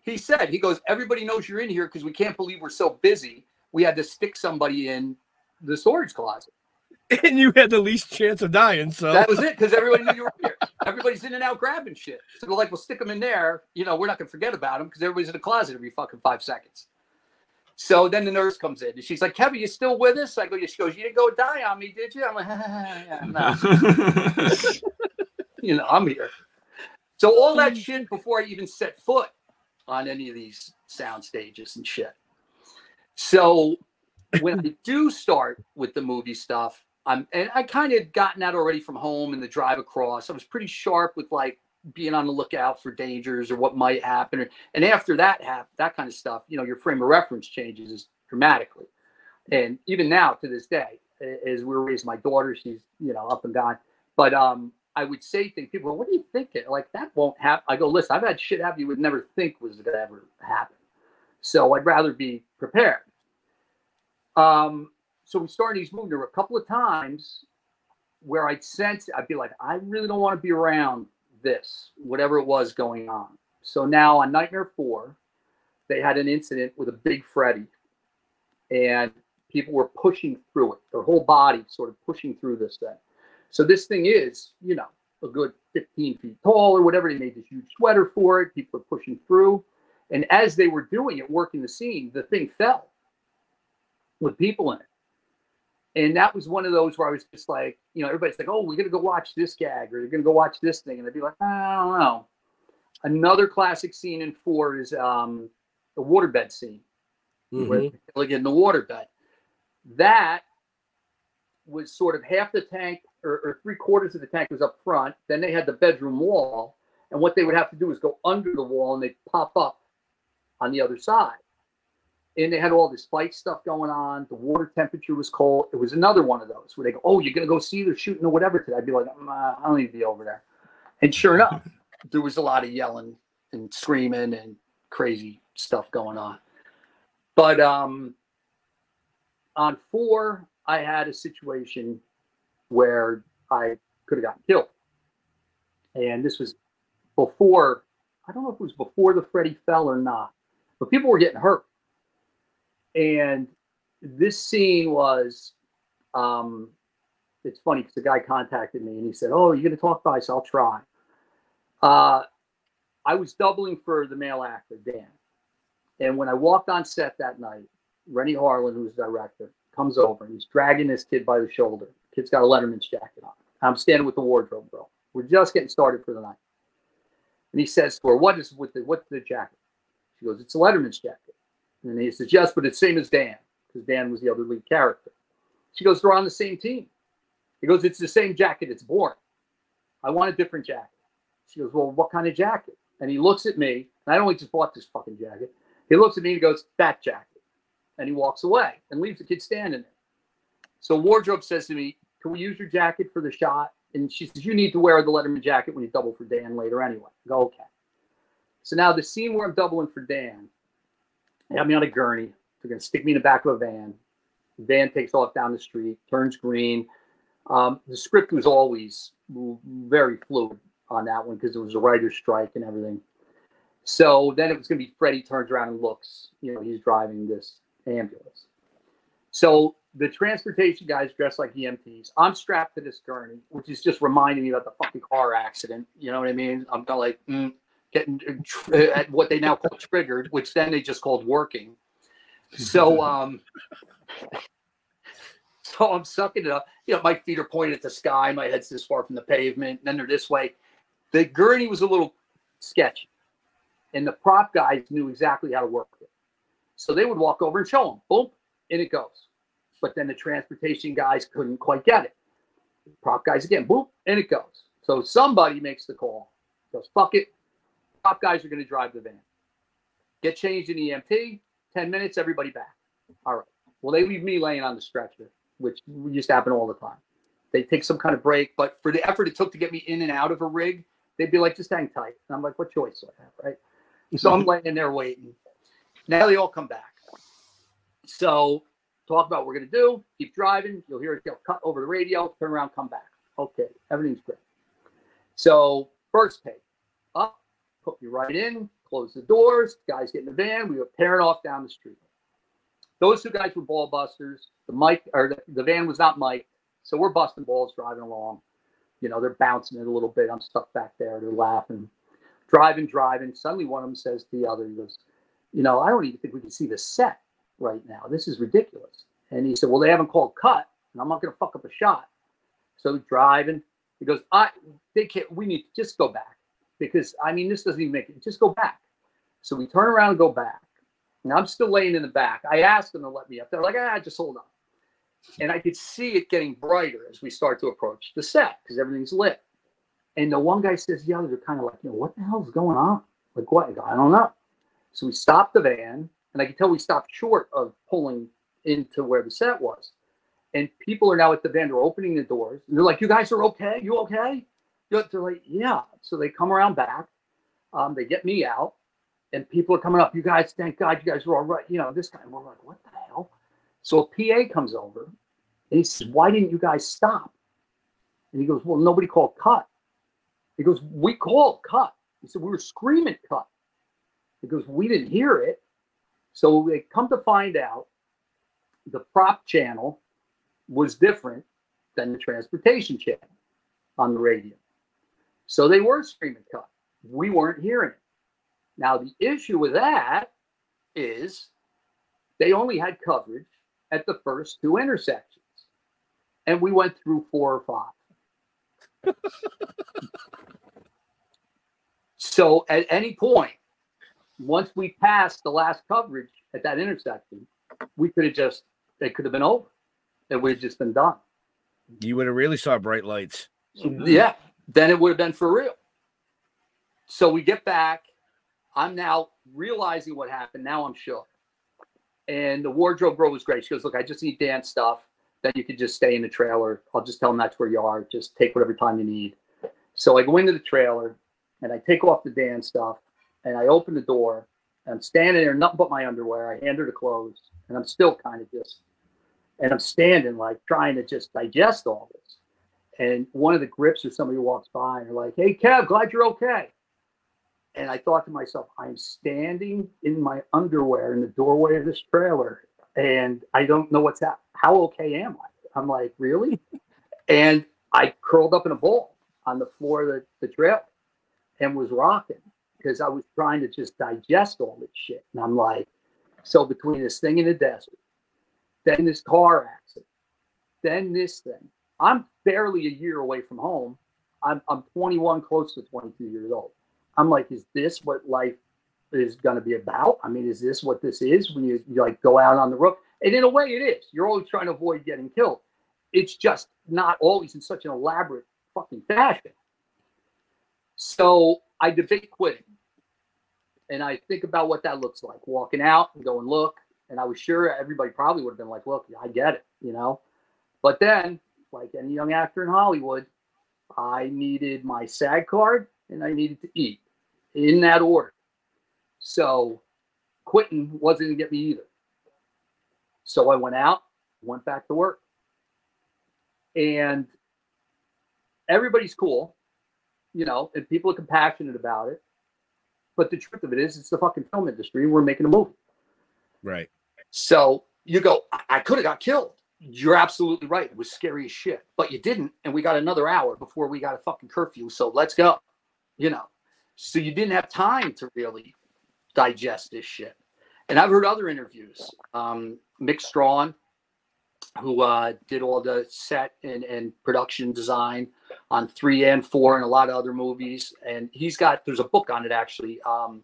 He said, he goes, everybody knows you're in here because we can't believe we're so busy. We had to stick somebody in the storage closet. And you had the least chance of dying. So That was it because everybody knew you were here. Everybody's in and out grabbing shit. So they're like, we'll stick them in there. You know, we're not going to forget about them because everybody's in the closet every fucking five seconds. So then the nurse comes in and she's like, Kevin, you still with us? I go, yeah. She goes, You didn't go die on me, did you? I'm like, yeah, no. you know, I'm here. So all that mm. shit before I even set foot on any of these sound stages and shit. So when I do start with the movie stuff, I'm and I kind of gotten that already from home and the drive across. I was pretty sharp with like being on the lookout for dangers or what might happen. And after that happened, that kind of stuff, you know, your frame of reference changes dramatically. And even now to this day, as we're raising my daughter, she's, you know, up and gone. But um, I would say things, people what do you think? Like that won't happen. I go, listen, I've had shit happen you would never think was gonna ever happen. So I'd rather be prepared. Um, so we started these movies. There were a couple of times where I'd sense I'd be like, I really don't want to be around this, whatever it was going on. So now on Nightmare 4, they had an incident with a big Freddy, and people were pushing through it, their whole body sort of pushing through this thing. So this thing is, you know, a good 15 feet tall or whatever. They made this huge sweater for it. People are pushing through. And as they were doing it, working the scene, the thing fell with people in it. And that was one of those where I was just like, you know, everybody's like, oh, we're going to go watch this gag or you're going to go watch this thing. And I'd be like, I don't know. Another classic scene in four is um, the waterbed scene where Mhm. they're in the waterbed. That was sort of half the tank or, or three quarters of the tank was up front. Then they had the bedroom wall. And what they would have to do is go under the wall and they'd pop up on the other side. And they had all this fight stuff going on. The water temperature was cold. It was another one of those where they go, Oh, you're to go see they're shooting or whatever today. I'd be like, "Mm, uh, I don't need to be over there. And sure enough, there was a lot of yelling and screaming and crazy stuff going on. But um, on four, I had a situation where I could have gotten killed. And this was before, I don't know if it was before the Freddy fell or not, but people were getting hurt. And this scene was, um, it's funny because the guy contacted me and he said, Oh, you're going to talk about this? I'll try. Uh, I was doubling for the male actor, Dan. And when I walked on set that night, Renny Harlin, who's the director, comes over and he's dragging this kid by the shoulder. Kid's got a Letterman's jacket on. I'm standing with the wardrobe girl. We're just getting started for the night. And he says to her, What is with the what's the jacket? She goes, It's a Letterman's jacket. And he says, Yes, but it's same as Dan, because Dan was the other lead character. She goes, They're on the same team. He goes, It's the same jacket, it's boring. I want a different jacket. She goes, Well, what kind of jacket? And he looks at me, and I only just bought this fucking jacket. He looks at me and he goes, That jacket. And he walks away and leaves the kid standing there. So wardrobe says to me, Can we use your jacket for the shot? And she says, You need to wear the Letterman jacket when you double for Dan later anyway. I go, okay. So now the scene where I'm doubling for Dan, they have me on a gurney. They're going to stick me in the back of a van. The van takes off down the street, turns green. Um, the script was always very fluid on that one because it was a writer's strike and everything. So then it was going to be Freddy turns around and looks. You know, he's driving this ambulance. So the transportation guys dressed like EMTs. I'm strapped to this gurney, which is just reminding me about the fucking car accident. You know what I mean? I'm kind of like mm, getting uh, at what they now call triggered, which then they just called working. So, um, so I'm sucking it up. You know, my feet are pointed at the sky, my head's this far from the pavement, and then they're this way. The gurney was a little sketchy, and the prop guys knew exactly how to work it. So they would walk over and show them, boom, and it goes. But then the transportation guys couldn't quite get it. Prop guys again, boom, and it goes. So somebody makes the call, goes, fuck it. Prop guys are going to drive the van. Get changed in EMT, 10 minutes, everybody back. All right. Well, they leave me laying on the stretcher, which used to happen all the time. They take some kind of break, but for the effort it took to get me in and out of a rig, they'd be like, just hang tight. And I'm like, what choice do I have, right? So I'm laying there waiting. Now they all come back. So talk about what we're going to do. Keep driving. You'll hear it get cut over the radio. Turn around, come back. Okay, everything's great. So first take, put me right in, close the doors. Guys get in the van. We were tearing off down the street. Those two guys were ball busters. The mic or the, the van was not mic'd, so we're busting balls driving along. You know, they're bouncing it a little bit. I'm stuck back there. They're laughing, driving, driving. Suddenly, one of them says to the other, he goes, "You know, I don't even think we can see the set right now. This is ridiculous." And he said, "Well, they haven't called cut, and I'm not going to fuck up a shot." So driving, he goes, "I they can't. We need to just go back because I mean, this doesn't even make it. Just go back." So we turn around and go back. And I'm still laying in the back. I asked them to let me up. They're like, ah, just hold on. And I could see it getting brighter as we start to approach the set because everything's lit. And the one guy says, other, they're kind of like, you know, what the hell is going on? Like, what? I don't know. So we stopped the van, and I could tell we stopped short of pulling into where the set was. And people are now at the van, they're opening the doors, and they're like, You guys are okay? You okay? They're like, Yeah. So they come around back, um, they get me out, and people are coming up. You guys, thank God, you guys are all right. You know, this guy. We're like, what the hell? So a PA comes over and he says, Why didn't you guys stop? And he goes, Well, nobody called cut. He goes, We called cut. He said, We were screaming cut. He goes, We didn't hear it. So they come to find out the prop channel was different than the transportation channel on the radio. So they were screaming cut. We weren't hearing it. Now, the issue with that is they only had coverage at the first two intersections, and we went through four or five. so, at any point, once we passed the last coverage at that intersection, we could have just, it could have been over. It would have just been done. You would have really saw bright lights. Yeah, then it would have been for real. So we get back. I'm now realizing what happened. Now I'm shook. And the wardrobe girl was great. She goes, Look, I just need Dan's stuff. Then you could just stay in the trailer. I'll just tell them that's where you are. Just take whatever time you need. So I go into the trailer and I take off the Dan's stuff and I open the door. And I'm standing there, nothing but my underwear. I hand her the clothes and I'm still kind of just, and I'm standing like trying to just digest all this. And one of the grips or somebody walks by and they're like, Hey, Kev, glad you're okay. And I thought to myself, I'm standing in my underwear in the doorway of this trailer, and I don't know what's. How okay am I? I'm like, really? And I curled up in a ball on the floor of the, the trailer and was rocking because I was trying to just digest all this shit. And I'm like, So between this thing in the desert, then this car accident, then this thing, I'm barely a year away from home. I'm, I'm 21, close to 22 years old. I'm like, is this what life is going to be about? I mean, is this what this is when you, you like go out on the roof? And in a way, it is. You're always trying to avoid getting killed. It's just not always in such an elaborate fucking fashion. So I debate quitting. And I think about what that looks like walking out and going, look. And I was sure everybody probably would have been like, look, I get it, you know. But then, like any young actor in Hollywood, I needed my SAG card and I needed to eat in that order. So quitting wasn't going to get me either. So I went out, went back to work. And everybody's cool, you know, and people are compassionate about it. But the truth of it is, it's the fucking film industry. We're making a movie. Right. So you go, I, I could have got killed. You're absolutely right. It was scary as shit, but you didn't. And we got another hour before we got a fucking curfew. So let's go, you know. So you didn't have time to really digest this shit. And I've heard other interviews. Um, Mick Strawn, who uh, did all the set and, and production design on three and four and a lot of other movies. And he's got, there's a book on it actually. Um,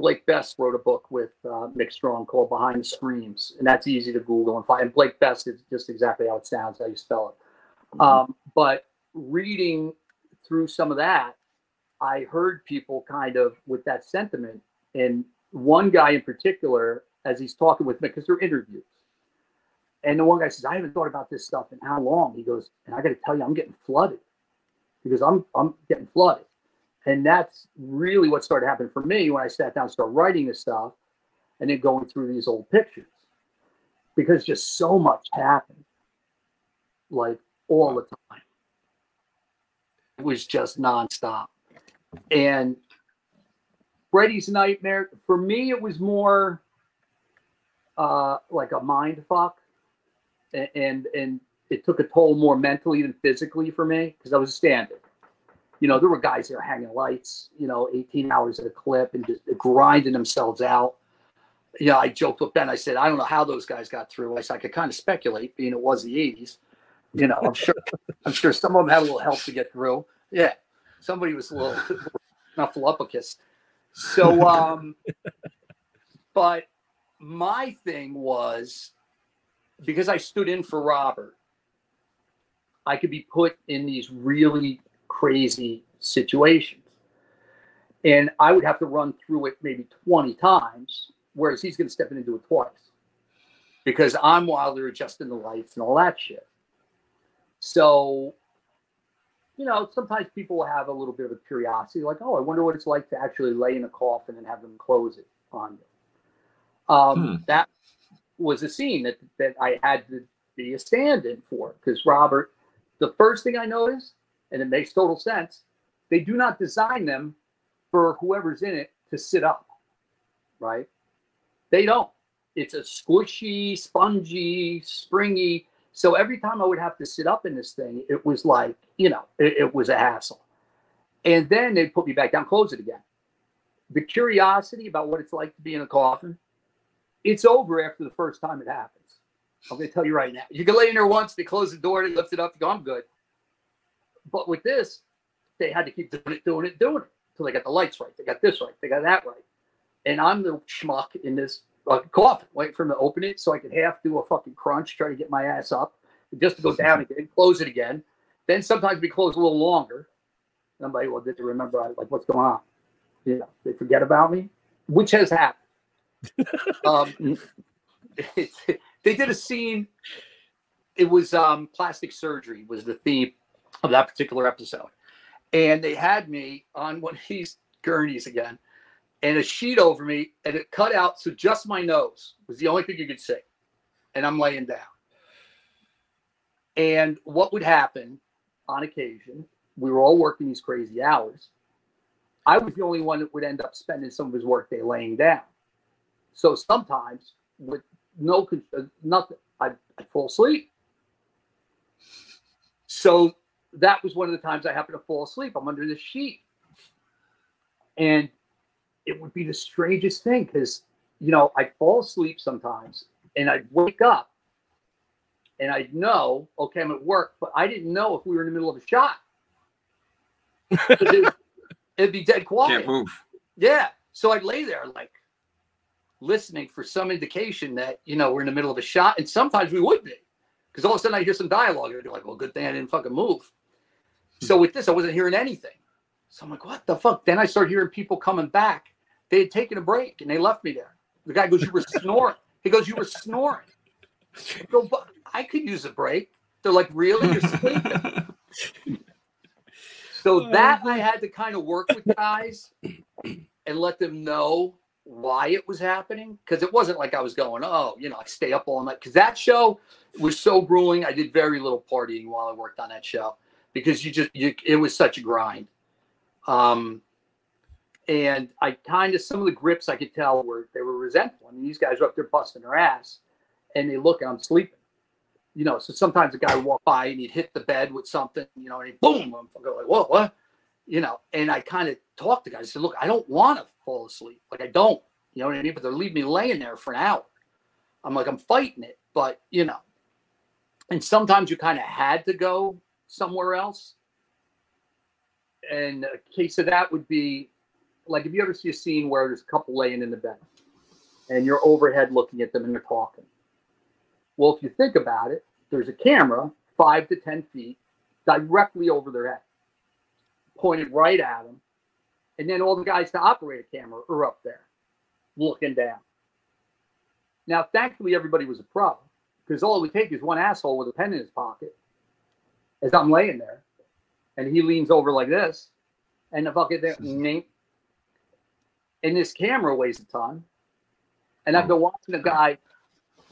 Blake Best wrote a book with uh, Mick Strawn called Behind the Screams, and that's easy to Google and find. And Blake Best is just exactly how it sounds, how you spell it. Um, but reading through some of that, I heard people kind of with that sentiment, and one guy in particular, as he's talking with me, because they're interviews, and the one guy says, "I haven't thought about this stuff in how long?" He goes, "And I got to tell you, I'm getting flooded because I'm I'm getting flooded." And that's really what started happening for me when I sat down and started writing this stuff and then going through these old pictures because just so much happened like all the time. It was just nonstop. And Freddy's Nightmare, for me, it was more uh, like a mind fuck. And, and, and it took a toll more mentally than physically for me because I was a stand you know, there were guys there hanging lights, you know, 18 hours at a clip and just grinding themselves out. You know, I joked with Ben. I said, I don't know how those guys got through. I said, I could kind of speculate, being it was the 80s. You know, I'm sure, I'm sure some of them had a little help to get through. Yeah, somebody was a little snuffleupagus. So, um, but my thing was because I stood in for Robert, I could be put in these really crazy situations. And I would have to run through it maybe 20 times, whereas he's going to step in and do it twice because I'm while they're adjusting the lights and all that shit. So, you know, sometimes people will have a little bit of a curiosity, like, oh, I wonder what it's like to actually lay in a coffin and have them close it on you. Um, Hmm. That was a scene that, that I had to be a stand in for because Robert, the first thing I noticed, and it makes total sense, they do not design them for whoever's in it to sit up, right? They don't. It's a squishy, spongy, springy. So every time I would have to sit up in this thing, it was like, you know, it, it was a hassle. And then they'd put me back down, close it again. The curiosity about what it's like to be in a coffin, it's over after the first time it happens. I'm going to tell you right now. You can lay in there once, they close the door, they lift it up, they go, I'm good. But with this, they had to keep doing it, doing it, doing it until they got the lights right. They got this right. They got that right. And I'm the schmuck in this uh, coffin, waiting for them to open it so I could half do a fucking crunch, try to get my ass up, just to go down again, close it again. Then sometimes we close a little longer. Like, well, did they remember like what's going on? You know, they forget about me, which has happened. um, it, they did a scene. It was um, plastic surgery was the theme of that particular episode, and they had me on one of these gurneys again, and a sheet over me, and it cut out so just my nose was the only thing you could see, and I'm laying down. And what would happen on occasion? We were all working these crazy hours. I was the only one that would end up spending some of his workday laying down. So sometimes, with no uh, nothing, I'd, I'd fall asleep. So that was one of the times I happened to fall asleep. I'm under the sheet, and it would be the strangest thing because you know, I'd fall asleep sometimes and I'd wake up and I'd know, okay, I'm at work, but I didn't know if we were in the middle of a shot. it, it'd be dead quiet. Can't move. Yeah. So I'd lay there like listening for some indication that, you know, we're in the middle of a shot. And sometimes we would be. Because all of a sudden I hear some dialogue. And I'd be like, well, good thing I didn't fucking move. So with this, I wasn't hearing anything. So I'm like, what the fuck? Then I start hearing people coming back. They had taken a break and they left me there. The guy goes, You were snoring. He goes, You were snoring. I go, but I could use a break. They're like, Really? You're sleeping. So that I oh. had to kind of work with guys and let them know why it was happening because it wasn't like I was going, oh, you know, I stay up all night because that show was so grueling. I did very little partying while I worked on that show because you just you it was such a grind. Um, and I kind of some of the grips I could tell were they were resentful. I mean, these guys are up there busting their ass, and they look and I'm sleeping. You know, so sometimes a guy would walk by and he'd hit the bed with something, you know, and he boom, I'm like, whoa, what? You know, and I kind of talked to guys. I said, look, I don't want to fall asleep. Like I don't, you know what I mean? But they're leaving me laying there for an hour. I'm like, I'm fighting it, but you know. And sometimes you kind of had to go somewhere else. And a case of that would be like if you ever see a scene where there's a couple laying in the bed and you're overhead looking at them and they're talking. Well, if you think about it, there's a camera five to 10 feet directly over their head, pointed right at them. And then all the guys to operate a camera are up there looking down. Now, thankfully, everybody was a pro because all it would take is one asshole with a pen in his pocket as I'm laying there. And he leans over like this, and the fucking thing, and this camera weighs a ton. And I've been watching a guy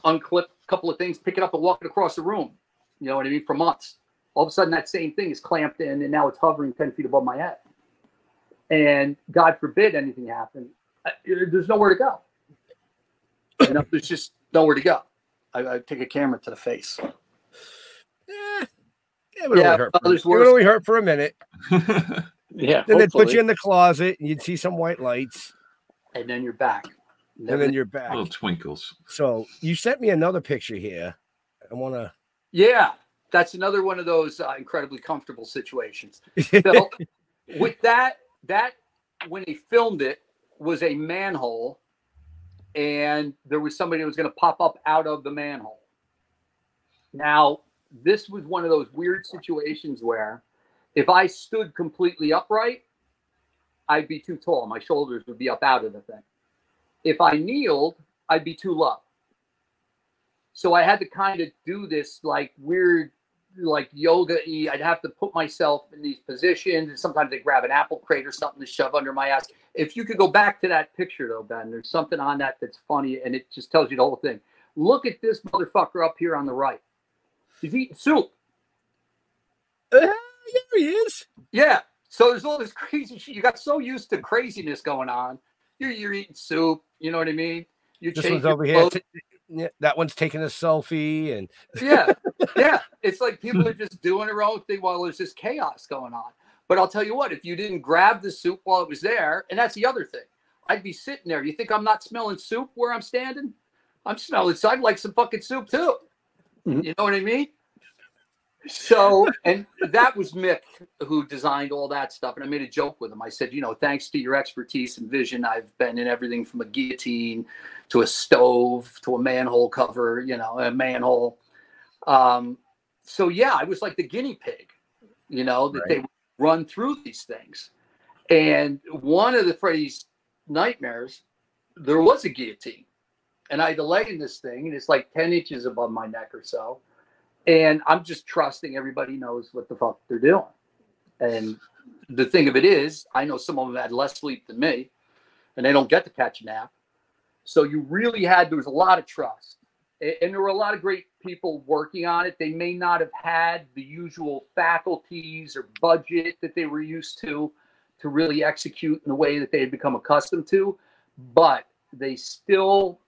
unclip a couple of things, pick it up and walk it across the room. You know what I mean? For months. All of a sudden, that same thing is clamped in, and now it's hovering 10 feet above my head. And God forbid anything happen, there's nowhere to go. You know, there's just nowhere to go. I, I take a camera to the face. Eh, it would Yeah, only hurt. For, it would only hurt for a minute. Yeah. Then they'd put you in the closet and you'd see some white lights, And then you're back. and then you're back. Little twinkles. So you sent me another picture here. I want to. Yeah, that's another one of those uh, incredibly comfortable situations. So with that, that when they filmed it was a manhole, and there was somebody that was going to pop up out of the manhole. Now, this was one of those weird situations where if I stood completely upright, I'd be too tall. My shoulders would be up out of the thing. If I kneeled, I'd be too low. So I had to kind of do this like weird, like yoga. I'd have to put myself in these positions. And sometimes they grab an apple crate or something to shove under my ass. If you could go back to that picture though, Ben, there's something on that that's funny and it just tells you the whole thing. Look at this motherfucker up here on the right. He's eating soup. Uh, yeah, he is. Yeah. So there's all this crazy shit. You got so used to craziness going on. You're, you're eating soup. You know what I mean? You This one's over here. t- yeah, that one's taking a selfie, and yeah, yeah. It's like people are just doing their own thing while there's this chaos going on. But I'll tell you what, if you didn't grab the soup while it was there, and that's the other thing, I'd be sitting there. You think I'm not smelling soup where I'm standing? I'm smelling. So I'd like some fucking soup too. Mhm. You know what I mean? So, and that was Mick who designed all that stuff. And I made a joke with him. I said, you know, thanks to your expertise and vision, I've been in everything from a guillotine to a stove to a manhole cover, you know, a manhole. Um, so yeah, I was like the guinea pig, you know, that they run through these things. And one of the Freddy's nightmares, there was a guillotine. And I had to lay in this thing, and it's like 10 inches above my neck or so. And I'm just trusting everybody knows what the fuck they're doing. And the thing of it is, I know some of them had less sleep than me, and they don't get to catch a nap. So you really had there was a lot of trust, and there were a lot of great people working on it. They may not have had the usual faculties or budget that they were used to to really execute in the way that they had become accustomed to, but they still.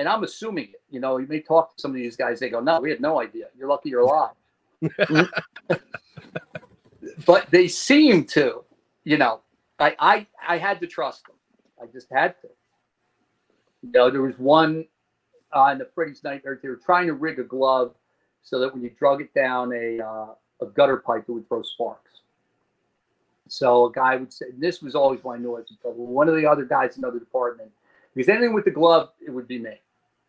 And I'm assuming it. You know, you may talk to some of these guys. They go, "No, we had no idea. You're lucky you're alive." but they seem to. You know, I I I had to trust them. I just had to. You know, there was one on the Freddy's Nightmare. They were trying to rig a glove so that when you drug it down a uh, a gutter pipe, it would throw sparks. So a guy would say, this was always my noise. knew I was in trouble. One of the other guys in another department, because anything with the glove, it would be me.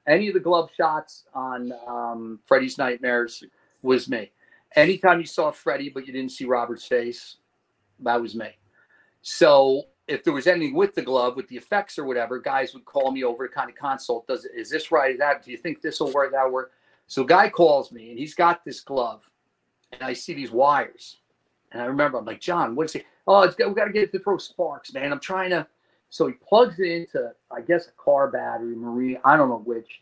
Any of the glove shots on um, Freddy's Nightmares was me. Anytime you saw Freddy, but you didn't see Robert's face, that was me. So if there was anything with the glove, with the effects or whatever, guys would call me over to kind of consult. Does is this right? Is that do you think this will work? That work? So guy calls me and he's got this glove, and I see these wires, and I remember I'm like John, what is it? Oh, we got to get it to throw sparks, man. I'm trying to. So he plugs it into, I guess, a car battery, marine, I don't know which,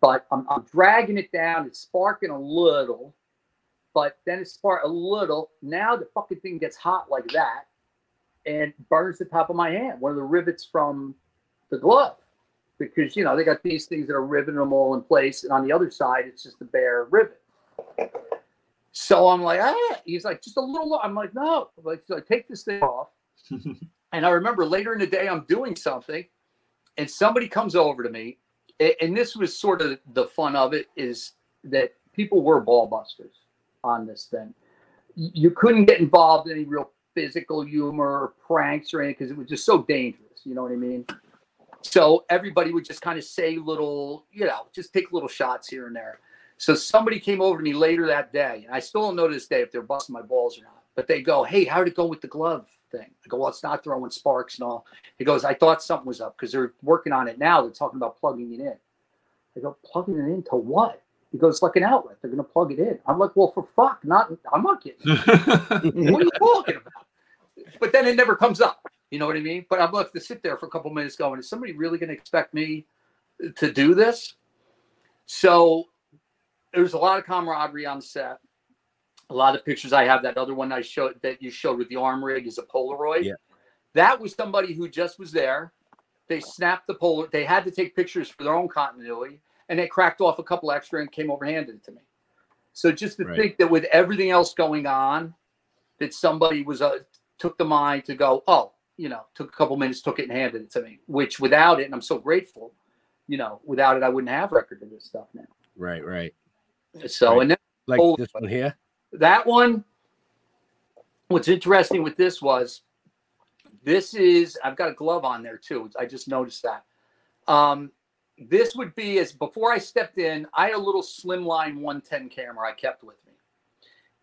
but I'm, I'm dragging it down. It's sparking a little, but then it spark a little. Now the fucking thing gets hot like that and burns the top of my hand, one of the rivets from the glove. Because, you know, they got these things that are riveting them all in place. And on the other side, it's just a bare rivet. So I'm like, ah, he's like, just a little. lo-" I'm like, no, like, so I take this thing off. and I remember later in the day, I'm doing something, and somebody comes over to me, and this was sort of the fun of it is that people were ball busters on this thing. You couldn't get involved in any real physical humor or pranks or anything because it was just so dangerous. You know what I mean? So everybody would just kind of say little, you know, just take little shots here and there. So somebody came over to me later that day, and I still don't know to this day if they're busting my balls or not. But they go, "Hey, how'd it go with the glove thing?" I go, "Well, it's not throwing sparks and all." He goes, "I thought something was up because they're working on it now. They're talking about plugging it in." I go, "Plugging it into what?" He goes, "Like an outlet. They're going to plug it in." I'm like, "Well, for fuck, not. I'm not getting. what are you talking about?" But then it never comes up. You know what I mean? But I'm left to sit there for a couple minutes going, "Is somebody really going to expect me to do this?" So there's a lot of camaraderie on set. A lot of pictures I have. That other one I showed that you showed with the arm rig is a Polaroid. Yeah. That was somebody who just was there. They snapped the Polaroid. They had to take pictures for their own continuity, and they cracked off a couple extra and came over handed it to me. So just to Right. think that with everything else going on, that somebody was uh, took the mind to go, oh, you know, took a couple minutes, took it and handed it to me. Which without it, and I'm so grateful, you know, without it, I wouldn't have record of this stuff now. Right, right. So Right. and then Like this one here. That one what's interesting with this was this is i've got a glove on there too. I just noticed that. Um this would be as before i stepped in i had a little slimline 110 camera i kept with me.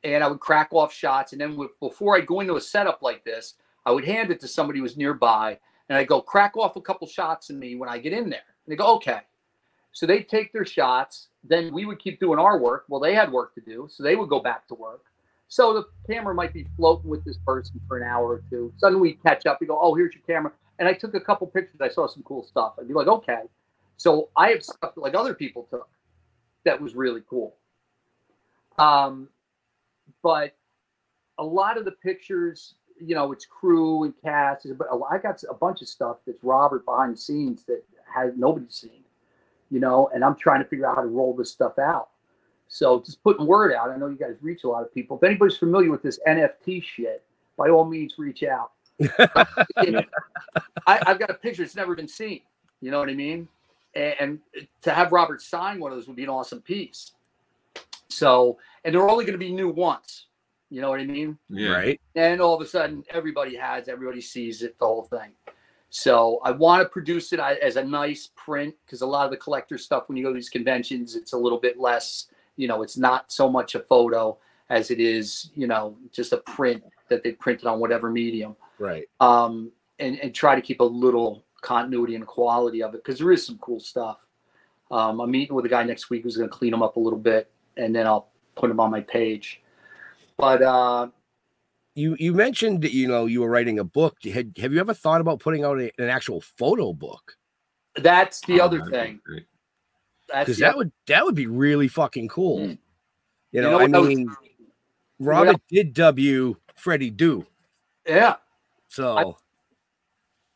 And i would crack off shots. And then with, before i go into a setup like this i would hand it to somebody who was nearby. And i go crack off a couple shots in me when i get in there. And they go okay so they take their shots then we would keep doing our work well they had work to do so they would go back to work so the camera might be floating with this person for an hour or two. Suddenly we catch up. We go, oh, here's your camera. And I took a couple pictures. I saw some cool stuff. I'd be like, okay. So I have stuff like other people took that was really cool. Um, but a lot of the pictures, you know, it's crew and cast. But I got a bunch of stuff that's Robert behind the scenes that has nobody's seen, you know, and I'm trying to figure out how to roll this stuff out. So just putting word out. I know you guys reach a lot of people. If anybody's familiar with this NFT shit, by all means, reach out. I, I've got a picture that's never been seen. You know what I mean? And, and to have Robert sign one of those would be an awesome piece. So, and they're only going to be new once. You know what I mean? yeah. Right. and all of a sudden everybody has everybody sees it the whole thing so i want to produce it as a nice print because a lot of the collector stuff when you go to these conventions it's a little bit less you know it's not so much a photo as it is you know just a print that they printed on whatever medium. Right. um and, and try to keep a little continuity and quality of it because there is some cool stuff. Um, i'm meeting with a guy next week who's going to clean them up a little bit and then i'll put them on my page. But uh You you mentioned that you know you were writing a book. Had, have you ever thought about putting out a, an actual photo book? That's the Oh, other thing. Because that other- would that would be really fucking cool. Mm. You You know, know I that was- mean, Robert did W Freddy Deux. yeah. So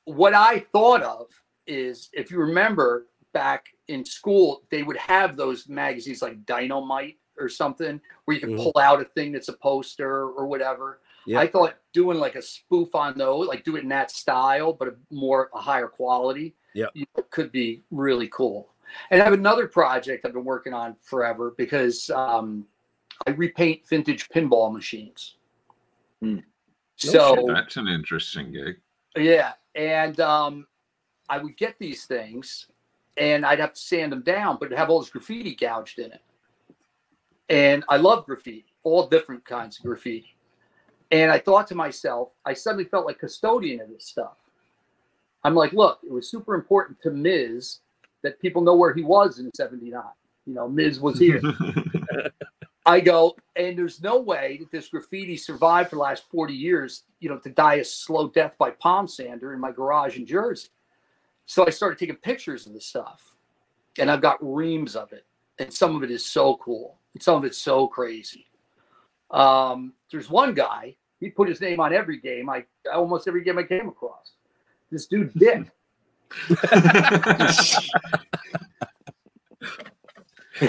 What I thought of is if you remember back in school, they would have those magazines like Dynamite or something where you could Mhm. pull out a thing that's a poster or whatever. Yeah. I thought doing like a spoof on those, like do it in that style, but a more a higher quality. yeah, you know, could be really cool. And I have another project I've been working on forever because um, I repaint vintage pinball machines. Hmm. So That's an interesting gig. yeah, and um, I would get these things, and I'd have to sand them down, but have all this graffiti gouged in it. And I love graffiti, all different kinds of graffiti. And I thought to myself, I suddenly felt like custodian of this stuff. I'm like, look, it was super important to Miz that people know where he was in '79. You know, Miz was here. I go, and there's no way that this graffiti survived for the last 40 years, you know, to die a slow death by palm sander in my garage in Jersey. So I started taking pictures of the stuff, and I've got reams of it, and some of it is so cool, and some of it's so crazy. Um, there's one guy, he put his name on every game, I almost every game I came across. This dude Dick.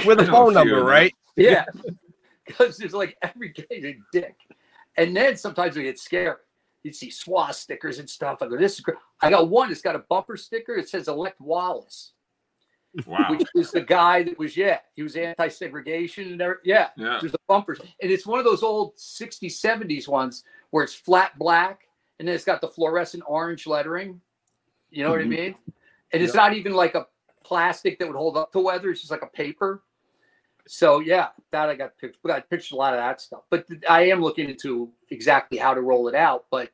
With a phone number, of right? Yeah. Because there's like every game a dick. And then sometimes we get scared. You'd see SWA stickers and stuff. I go, this is great. I got one It's got a bumper sticker. It says elect Wallace, wow. which is the guy that was, yeah, he was anti-segregation and everything. Yeah. Yeah. There's the bumpers. And it's one of those old 60s, 70s ones where it's flat black and then it's got the fluorescent orange lettering. You know what I Mhm. mean? And it's not even like a plastic that would hold up to weather. It's just like a paper. So yeah, that I got picked. I pitched a lot of that stuff, but I am looking into exactly how to roll it out. But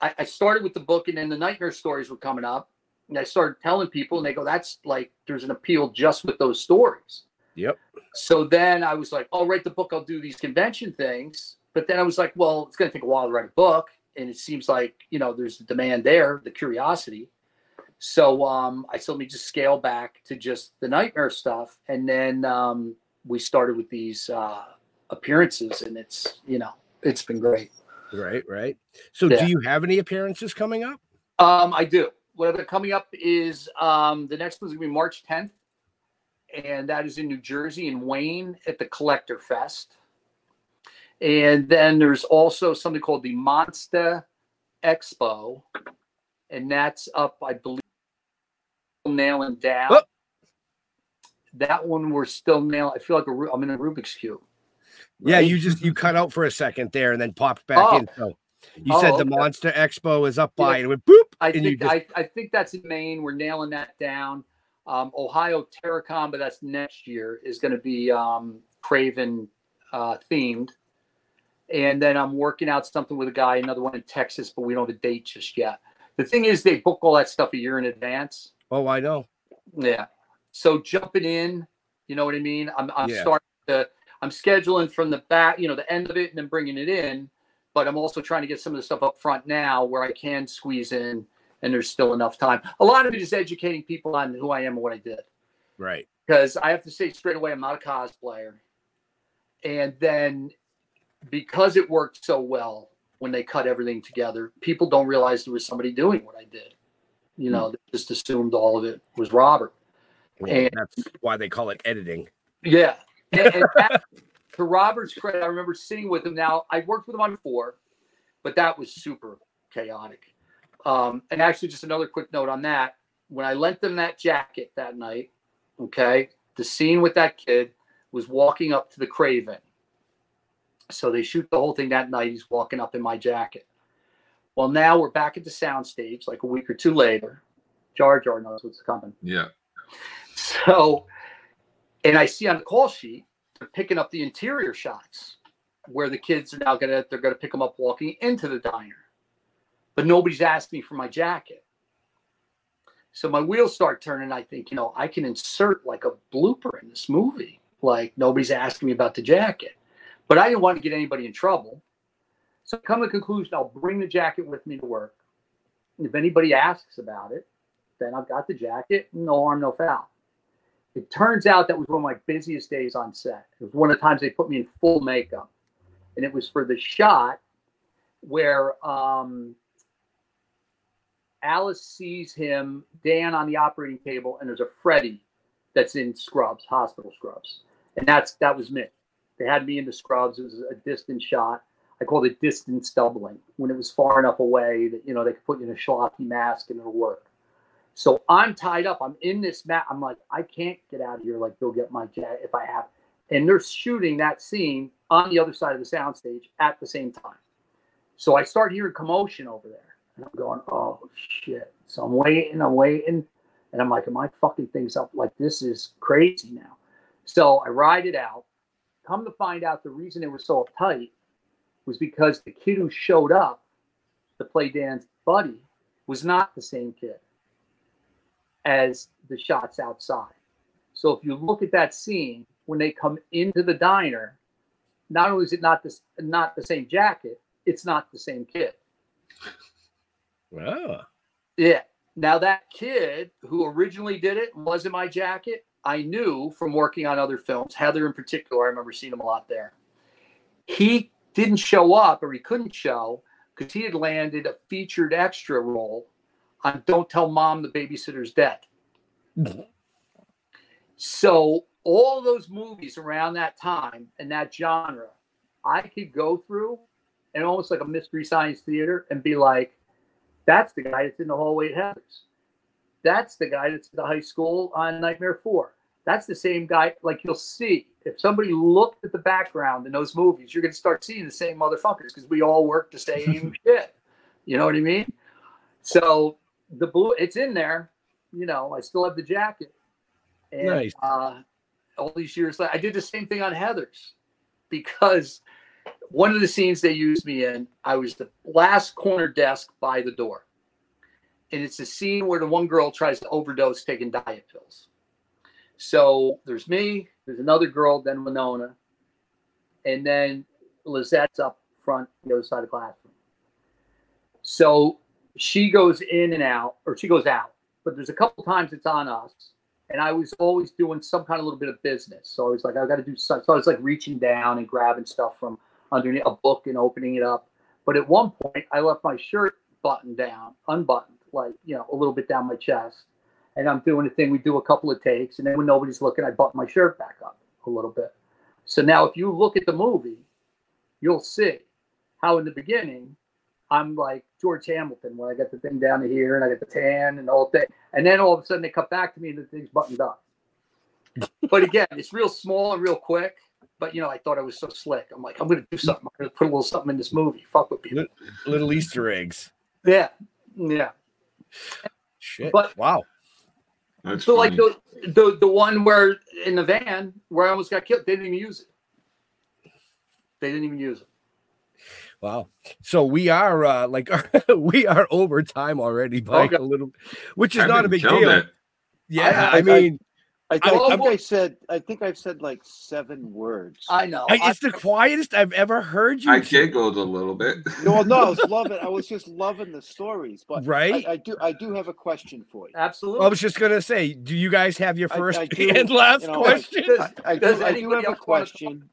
I, I started with the book, and then the nightmare stories were coming up, and I started telling people, and they go, "That's like there's an appeal just with those stories." Yep. So then I was like, "I'll write the book. I'll do these convention things." But then I was like, "Well, it's going to take a while to write a book, and it seems like you know there's the demand there, the curiosity." So um, I said, "Let me just scale back to just the nightmare stuff," and then um, we started with these uh, appearances, and it's you know it's been great. Right, right. So, Yeah. do you have any appearances coming up? Um, I do. What I've got coming up is um, the next one's gonna be March 10th, and that is in New Jersey in Wayne at the Collector Fest. And then there's also something called the Monster Expo, and that's up, I believe, nailing down. Oh. That one we're still nailing. I feel like I'm in a Rubik's cube. Yeah, you just you cut out for a second there and then popped back Oh. in. So you Oh, said the okay. Monster Expo is up Yeah. by and it went boop. I think just I, I think that's in Maine. We're nailing that down. Um, Ohio Terracon, but that's next year, is going to be um, Craven uh, themed. And then I'm working out something with a guy, another one in Texas, but we don't have a date just yet. The thing is, they book all that stuff a year in advance. oh, I know. Yeah. So jumping in, you know what I mean? I'm, I'm Yeah. starting to, I'm scheduling from the back, you know, the end of it and then bringing it in. But I'm also trying to get some of the stuff up front now where I can squeeze in and there's still enough time. A lot of it is educating people on who I am and what I did. Right. Because I have to say straight away, I'm not a cosplayer. And then because it worked so well when they cut everything together, people don't realize there was somebody doing what I did. You know, they just assumed all of it was Robert. Well, And- that's why they call it editing. Yeah. And, and that, to Robert's credit, I remember sitting with him. Now, I worked with him on four, but that was super chaotic. Um, and actually, just another quick note on that. When I lent them that jacket that night, okay, the scene with that kid was walking up to the Crave Inn. So they shoot the whole thing that night. He's walking up in my jacket. Well, now we're back at the soundstage like a week or two later. Jar Jar knows what's coming. Yeah. So, and I see on the call sheet, picking up the interior shots where the kids are now gonna they're gonna pick them up walking into the diner, but nobody's asking me for my jacket. So my wheels start turning. I think you know I can insert like a blooper in this movie. Like nobody's asking me about the jacket, but I didn't want to get anybody in trouble. So come to conclusion I'll bring the jacket with me to work. If anybody asks about it, then I've got the jacket. No harm, no foul. It turns out that was one of my busiest days on set. It was one of the times they put me in full makeup. And it was for the shot where um, Alice sees him, Dan on the operating table, and there's a Freddy that's in scrubs, hospital scrubs. And that's that was me. They had me in the scrubs. It was a distant shot. I called it distance doubling when it was far enough away that you know they could put you in a schlocky mask and it'll work. So I'm tied up. I'm in this mat. I'm like, I can't get out of here. Like, go get my jet if I have. And they're shooting that scene on the other side of the soundstage at the same time. So I start hearing commotion over there. And I'm going, oh shit. So I'm waiting, I'm waiting. And I'm like, am I fucking things up? Like, this is crazy now. So I ride it out. Come to find out the reason it was so uptight was because the kid who showed up to play Dan's buddy was not the same kid as the shots outside. So if you look at that scene when they come into the diner, not only is it not this not the same jacket, it's not the same kid. Wow. Yeah. Now that kid who originally did it was in my jacket. I knew from working on other films, Heathers in particular. I remember seeing him a lot there. He didn't show up, or he couldn't show because he had landed a featured extra role on "Don't Tell Mom the Babysitter's Dead." so all those movies around that time and that genre, I could go through and almost like a mystery science theater and be like, that's the guy that's in the hallway at Heathers. That's the guy that's at the high school on Nightmare 4. That's the same guy. Like you'll see, if somebody looked at the background in those movies, you're going to start seeing the same motherfuckers because we all work the same shit. You know what I mean? So the blue, it's in there. You know, I still have the jacket. And Nice. uh, all these years later, I did the same thing on Heathers because one of the scenes they used me in, I was the last corner desk by the door. And it's a scene where the one girl tries to overdose taking diet pills. So there's me, there's another girl, then Winona, and then Lizette's up front, the other side of the classroom. So she goes in and out, or she goes out, but there's a couple times it's on us. And I was always doing some kind of little bit of business. So I was like, I got to do something. So I was like reaching down and grabbing stuff from underneath a book and opening it up. But at one point, I left my shirt buttoned down, unbuttoned, like, you know, a little bit down my chest. And I'm doing a thing. We do a couple of takes. And then when nobody's looking, I button my shirt back up a little bit. So now, if you look at the movie, you'll see how in the beginning, I'm like George Hamilton when I got the thing down to here and I got the tan and the whole thing. And then all of a sudden they cut back to me and the thing's buttoned up. but again, it's real small and real quick. But you know, I thought I was so slick. I'm like, I'm gonna do something. I'm gonna put a little something in this movie. Fuck with people. Little Easter eggs. Yeah. Yeah. Shit. But- wow. That's So like the, the the one where in the van where I almost got killed, they didn't even use it. They didn't even use it. Wow. So we are uh like we are over time already by Okay. a little which is I've not a big deal. it. Yeah, I- I, I- mean I, I- think, I, think I- I said I think I've said like seven words. I know. I, I- it's the quietest I've ever heard you. I say. giggled a little bit. no, no, I was loving. I was just loving the stories, but Right? I, I do. I do have a question for you. absolutely. I was just gonna say, do you guys have your first I do, and last you know, question? Does- I, I Does do. I do have a question,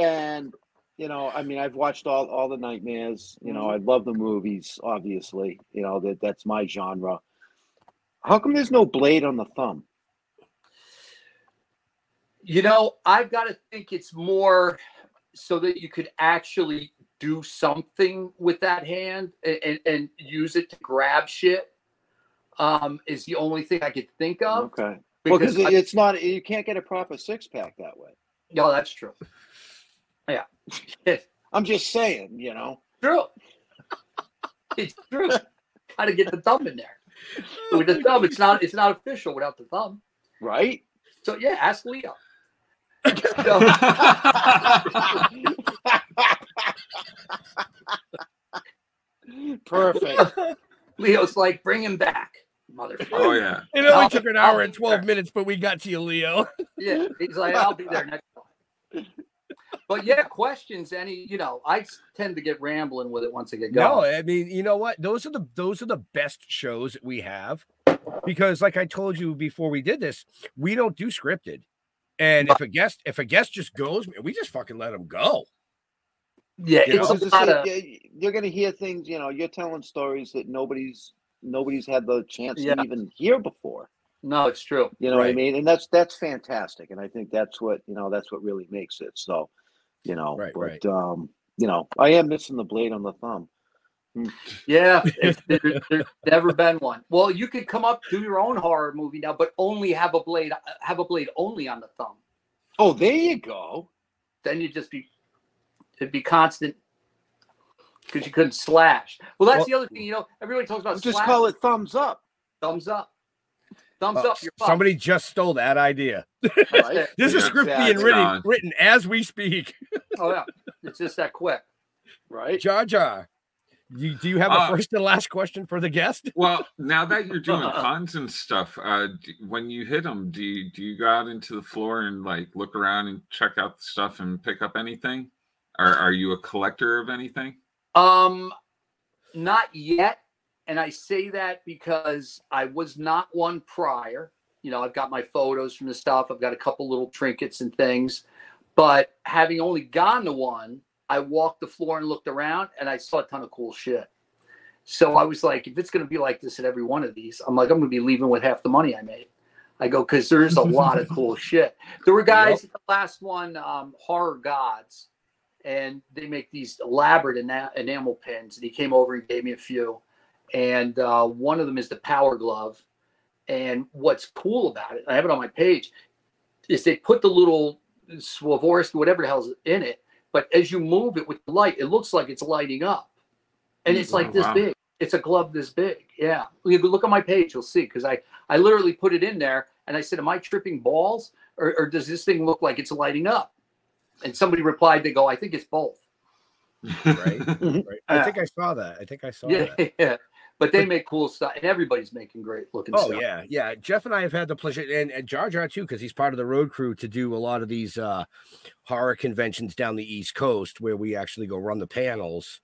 and you know, I mean, I've watched all all the nightmares. You know, Mm-hmm. I love the movies. Obviously, you know that that's my genre. How come there's no blade on the thumb? You know, I've got to think it's more so that you could actually do something with that hand and, and, use it to grab shit. Um, is the only thing I could think of. Okay, well, Because I- it's not. You can't get a proper six pack that way. no, that's true. Yeah, I'm just saying. You know. true. It's true. How to get the thumb in there? With the thumb, it's not. It's not official without the thumb. Right? So yeah, ask Leo. So- Perfect. Leo's like, bring him back, motherfucker. oh yeah. It only I'll- took an hour and 12 there. minutes, but we got to you, Leo. Yeah, he's like, I'll be there next time. But yeah, questions. Any, you know, I tend to get rambling with it once I get going. No. I mean, you know what? Those are the those are the best shows that we have because like I told you before we did this, we don't do scripted. And if a guest if a guest just goes, we just fucking let them go. yeah, you it's know? a of... you're gonna hear things. You know, you're telling stories that nobody's nobody's had the chance Yeah. to even hear before. no, it's true. You know what I mean? And that's that's fantastic. And I think that's what you know. That's what really makes it. So, you know, Right, but right. um, you know, I am missing the blade on the thumb. Yeah, it's, there, there's never been one. Well, you could come up do your own horror movie now, but only have a blade have a blade only on the thumb. Oh, there you go. Then you'd just be it'd be constant because you couldn't slash. Well, that's Well- the other thing. You know, everybody talks about Just slash. call it thumbs up. thumbs up. Thumbs Uh, up. Your somebody just stole that idea. Right? There's a Yeah, script being written, written as we speak. Oh yeah, it's just that quick. Right? Jar Jar, you, do you have a Uh, first and last question for the guest? Well, now that you're doing puns and stuff, uh, d- when you hit them, do you do you go out into the floor and like look around and check out the stuff and pick up anything? Or are you a collector of anything? Um, not yet. And I say that because I was not one prior. You know, I've got my photos from the stuff. I've got a couple little trinkets and things. But having only gone to one, I walked the floor and looked around and I saw a ton of cool shit. So I was like, if it's going to be like this at every one of these, I'm like, I'm going to be leaving with half the money I made. I go, because there's a lot of cool shit. There were guys at the last one, um, Horror Gods, and they make these elaborate ena- enamel pins. And he came over and gave me a few. And uh, one of them is the Power Glove. And what's cool about it, I have it on my page, is they put the little Swarovski, whatever the hell's in it, but as you move it with the light, it looks like it's lighting up. And it's like Oh, this wow. big. It's a glove this big. Yeah. You can look on my page, you'll see, because I, I literally put it in there and I said, Am I tripping balls? Or, or does this thing look like it's lighting up? And somebody replied, they go, I think it's both. Right. right. I think I saw that. I think I saw Yeah, that. yeah. But they make cool stuff, and everybody's making great looking Oh stuff. Oh yeah, yeah. Jeff and I have had the pleasure, and, and Jar Jar too, because he's part of the road crew to do a lot of these uh, horror conventions down the East Coast, where we actually go run the panels,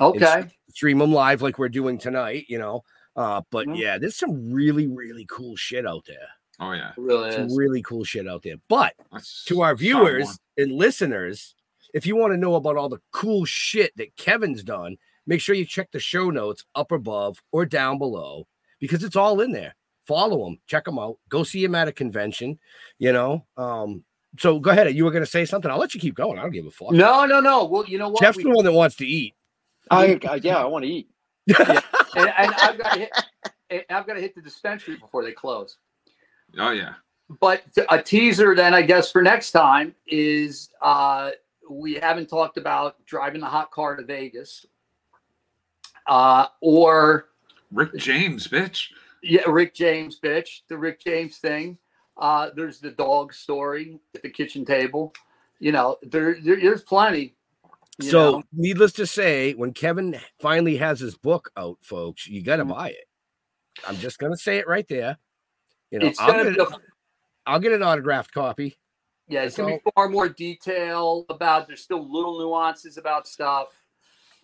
Okay. stream them live like we're doing tonight. You know, uh, but Mhm. yeah, there's some really, really cool shit out there. Oh yeah. It really Some is. really cool shit out there. But That's to our viewers and listeners, if you want to know about all the cool shit that Kevin's done, make sure you check the show notes up above or down below because it's all in there. Follow them, check them out, go see them at a convention, you know. Um, so go ahead. You were going to say something. I'll let you keep going. I don't give a fuck. No, no, no. Well, you know what? Jeff's We- the one that wants to eat. I, I yeah, I want to eat. and, and I've got to hit. I've got to hit the dispensary before they close. Oh yeah. But a teaser, then I guess for next time is uh, we haven't talked about driving the hot car to Vegas, uh, or Rick James, bitch. yeah, Rick James, bitch, the Rick James thing. Uh, there's the dog story at the kitchen table. You know, there, there there's plenty. So, know. needless to say, when Kevin finally has his book out, folks, you got to Mhm. buy it. I'm just going to say it right there. You know, it's I'll gonna get, be a I'll get an autographed copy. Yeah, it's That's gonna be far more detail about. There's still little nuances about stuff.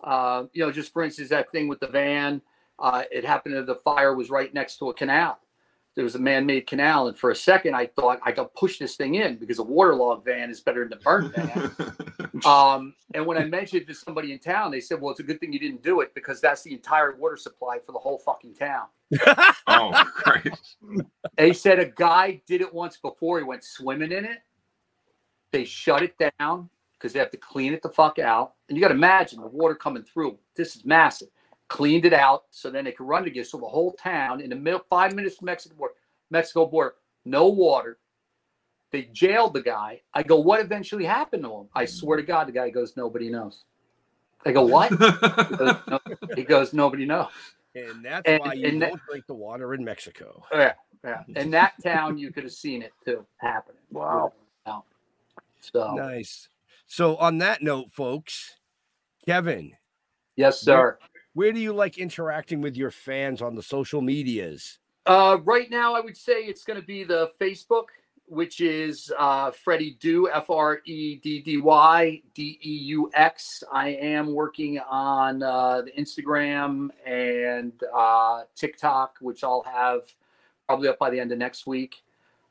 Uh, you know, just for instance, that thing with the van. Uh, it happened that the fire was right next to a canal. There was a man-made canal, and for a second, I thought I could push this thing in because a waterlogged van is better than a burnt van. um, and when I mentioned it to somebody in town, they said, "Well, it's a good thing you didn't do it because that's the entire water supply for the whole fucking town." oh Christ. They said a guy did it once before. He went swimming in it. They shut it down because they have to clean it the fuck out. And you got to imagine the water coming through. This is massive. Cleaned it out so then they could run again. So the whole town in the middle, five minutes from Mexico border, Mexico border, no water. They jailed the guy. I go, what eventually happened to him? I swear to God, the guy goes, nobody knows. I go, what? He goes, "No." He goes, nobody knows. And that's And- why you and don't drink the water in Mexico. Oh, yeah, yeah. In that town, you could have seen it too happening. Wow. So Nice. So on that note, folks, Kevin, yes, sir. where do you like interacting with your fans on the social medias? Uh, right now, I would say it's going to be the Facebook, which is uh, Freddy Deux F R E D D Y D E U X. I am working on uh, the Instagram and uh, TikTok, which I'll have probably up by the end of next week.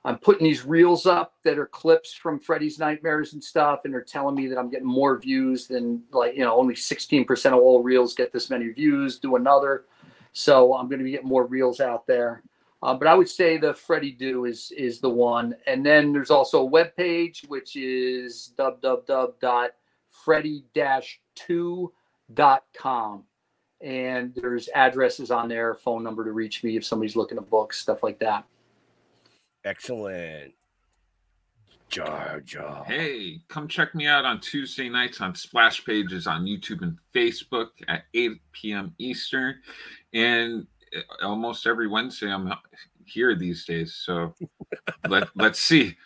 I'm putting these reels up that are clips from Freddy's Nightmares and stuff, and they're telling me that I'm getting more views than like you know only 16% of all reels get this many views. Do another, so I'm going to be getting more reels out there. Uh, but I would say the Freddy Deux is is the one, and then there's also a web page which is www.freddy-2.com, and there's addresses on there, phone number to reach me if somebody's looking to book stuff like that. Excellent. Jar Jar. Hey, come check me out on Tuesday nights on Splash Pages on YouTube and Facebook at 8 p.m. Eastern. And uh, almost every Wednesday, I'm here these days. So let, let's see.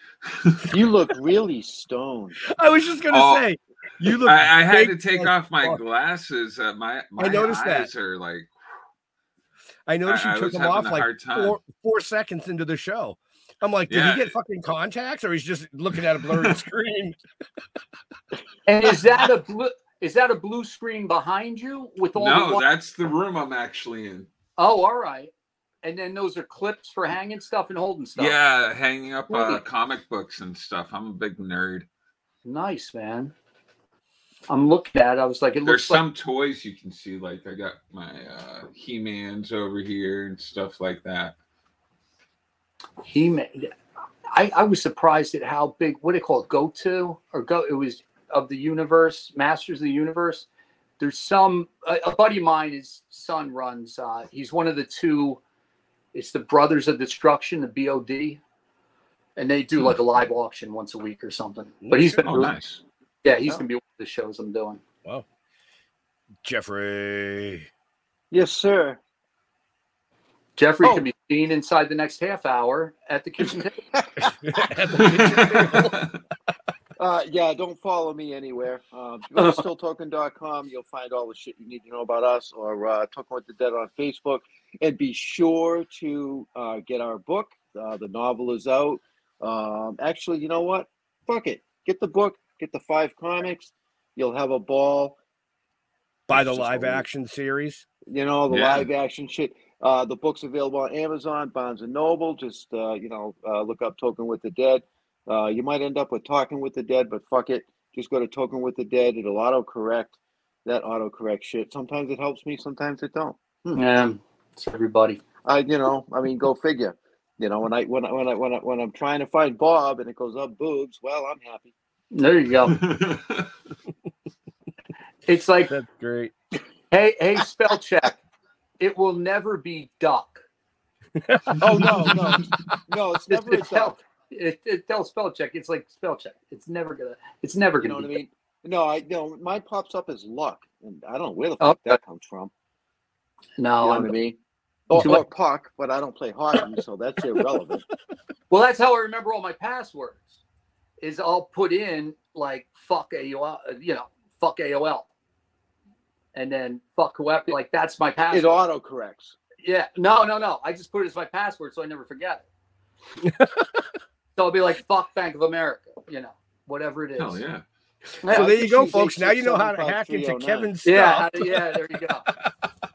You look really stoned. I was just gonna Oh, say, you look. I, I had to take off my fuck. glasses. Uh, my, my noticed that. eyes are like, I noticed I- I you took was them off like four four seconds into the show. I'm like, did Yeah. he get fucking contacts, or he's just looking at a blurry screen? And is that a blue? Is that a blue screen behind you with all the? no, wi- that's the room I'm actually in. oh, all right. And then those are clips for hanging stuff and holding stuff. Yeah, hanging up uh, comic books and stuff. I'm a big nerd. Nice, man. I'm looking at. it. I was like, it There's looks like some toys you can see, like I got my uh, He-Mans over here and stuff like that. He made. I, I was surprised at how big. What do they call it? Go to or go? It was of the universe, Masters of the Universe. There's some. A, a buddy of mine, his son runs. Uh, he's one of the two. It's the Brothers of Destruction, the BOD, and they do like a live auction once a week or something. But he's been, Oh, nice. yeah, he's gonna be one of the shows I'm doing. Wow, Jeffrey. Yes, sir. Jeffrey Oh. can be seen inside the next half hour at the kitchen table. At the kitchen table. Uh, yeah, don't follow me anywhere. Um, if you go to stilltoking.com, you'll find all the shit you need to know about us or uh, Toking with the Dead on Facebook. And be sure to uh, get our book. Uh, the novel is out. Um, actually, you know what? Fuck it. Get the book, get the five comics. You'll have a ball. By the live action series. You know, the Yeah. live action shit. Uh, the book's available on Amazon, Barnes and Noble. Just, uh, you know, uh, look up Toking with the Dead. Uh, you might end up with Talking with the Dead, but fuck it. Just go to Toking with the Dead. It'll autocorrect that autocorrect shit. Sometimes it helps me, sometimes it don't. Yeah, it's everybody. I, you know, I mean, go figure. You know, when I when I when I when I when I'm trying to find Bob and it goes up boobs, well, I'm happy. There you go. It's like, That's great. hey, hey, spell check. It will never be duck. Oh no, no, no! It's never a It tell, duck. it, it tells spell check. It's like spell check. It's never gonna. It's never gonna. You know gonna what I be. mean? No, I no. Mine pops up as luck, and I don't know where the Oh, fuck that comes from. No, You know I'm, what I mean? Or, Too or puck, but I don't play hockey, so that's irrelevant. well, that's how I remember all my passwords. Is I'll put in like fuck AOL, uh, you know, fuck AOL, and then fuck whoever. Like that's my It password. auto corrects. Yeah. No, no, no. I just put it as my password so I never forget it. so I'll be like, fuck Bank of America, you know, whatever it is. Oh yeah. Yeah, So there you go, folks. Now you know how to hack into Kevin's yeah, stuff. yeah, there you go.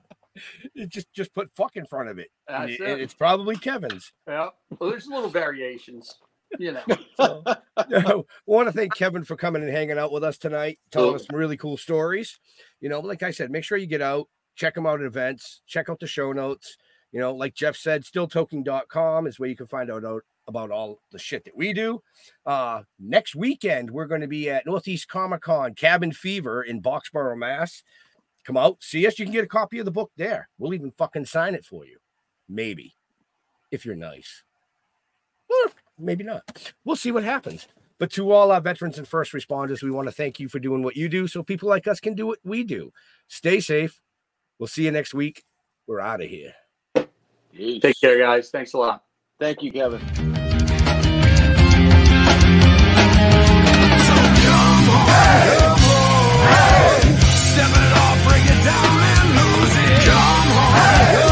You just just put fuck in front of it. That's it- it. It's probably Kevin's. Yeah. Well, there's little variations, you know. So, want to thank Kevin for coming and hanging out with us tonight, telling us some really cool stories. You know, like I said, make sure you get out, check them out at events, check out the show notes. You know, like Jeff said, stilltoking.com is where you can find out, out about all the shit that we do. Uh, next weekend, we're going to be at Northeast Comic Con Cabin Fever in Boxborough, Mass. Come out, see us. You can get a copy of the book there. We'll even fucking sign it for you. Maybe, if you're nice. Or maybe not. We'll see what happens. But to all our veterans and first responders, we want to thank you for doing what you do so people like us can do what we do. Stay safe. We'll see you next week. We're out of here. Yeesh. Take care, guys. Thanks a lot. Thank you, Kevin. So come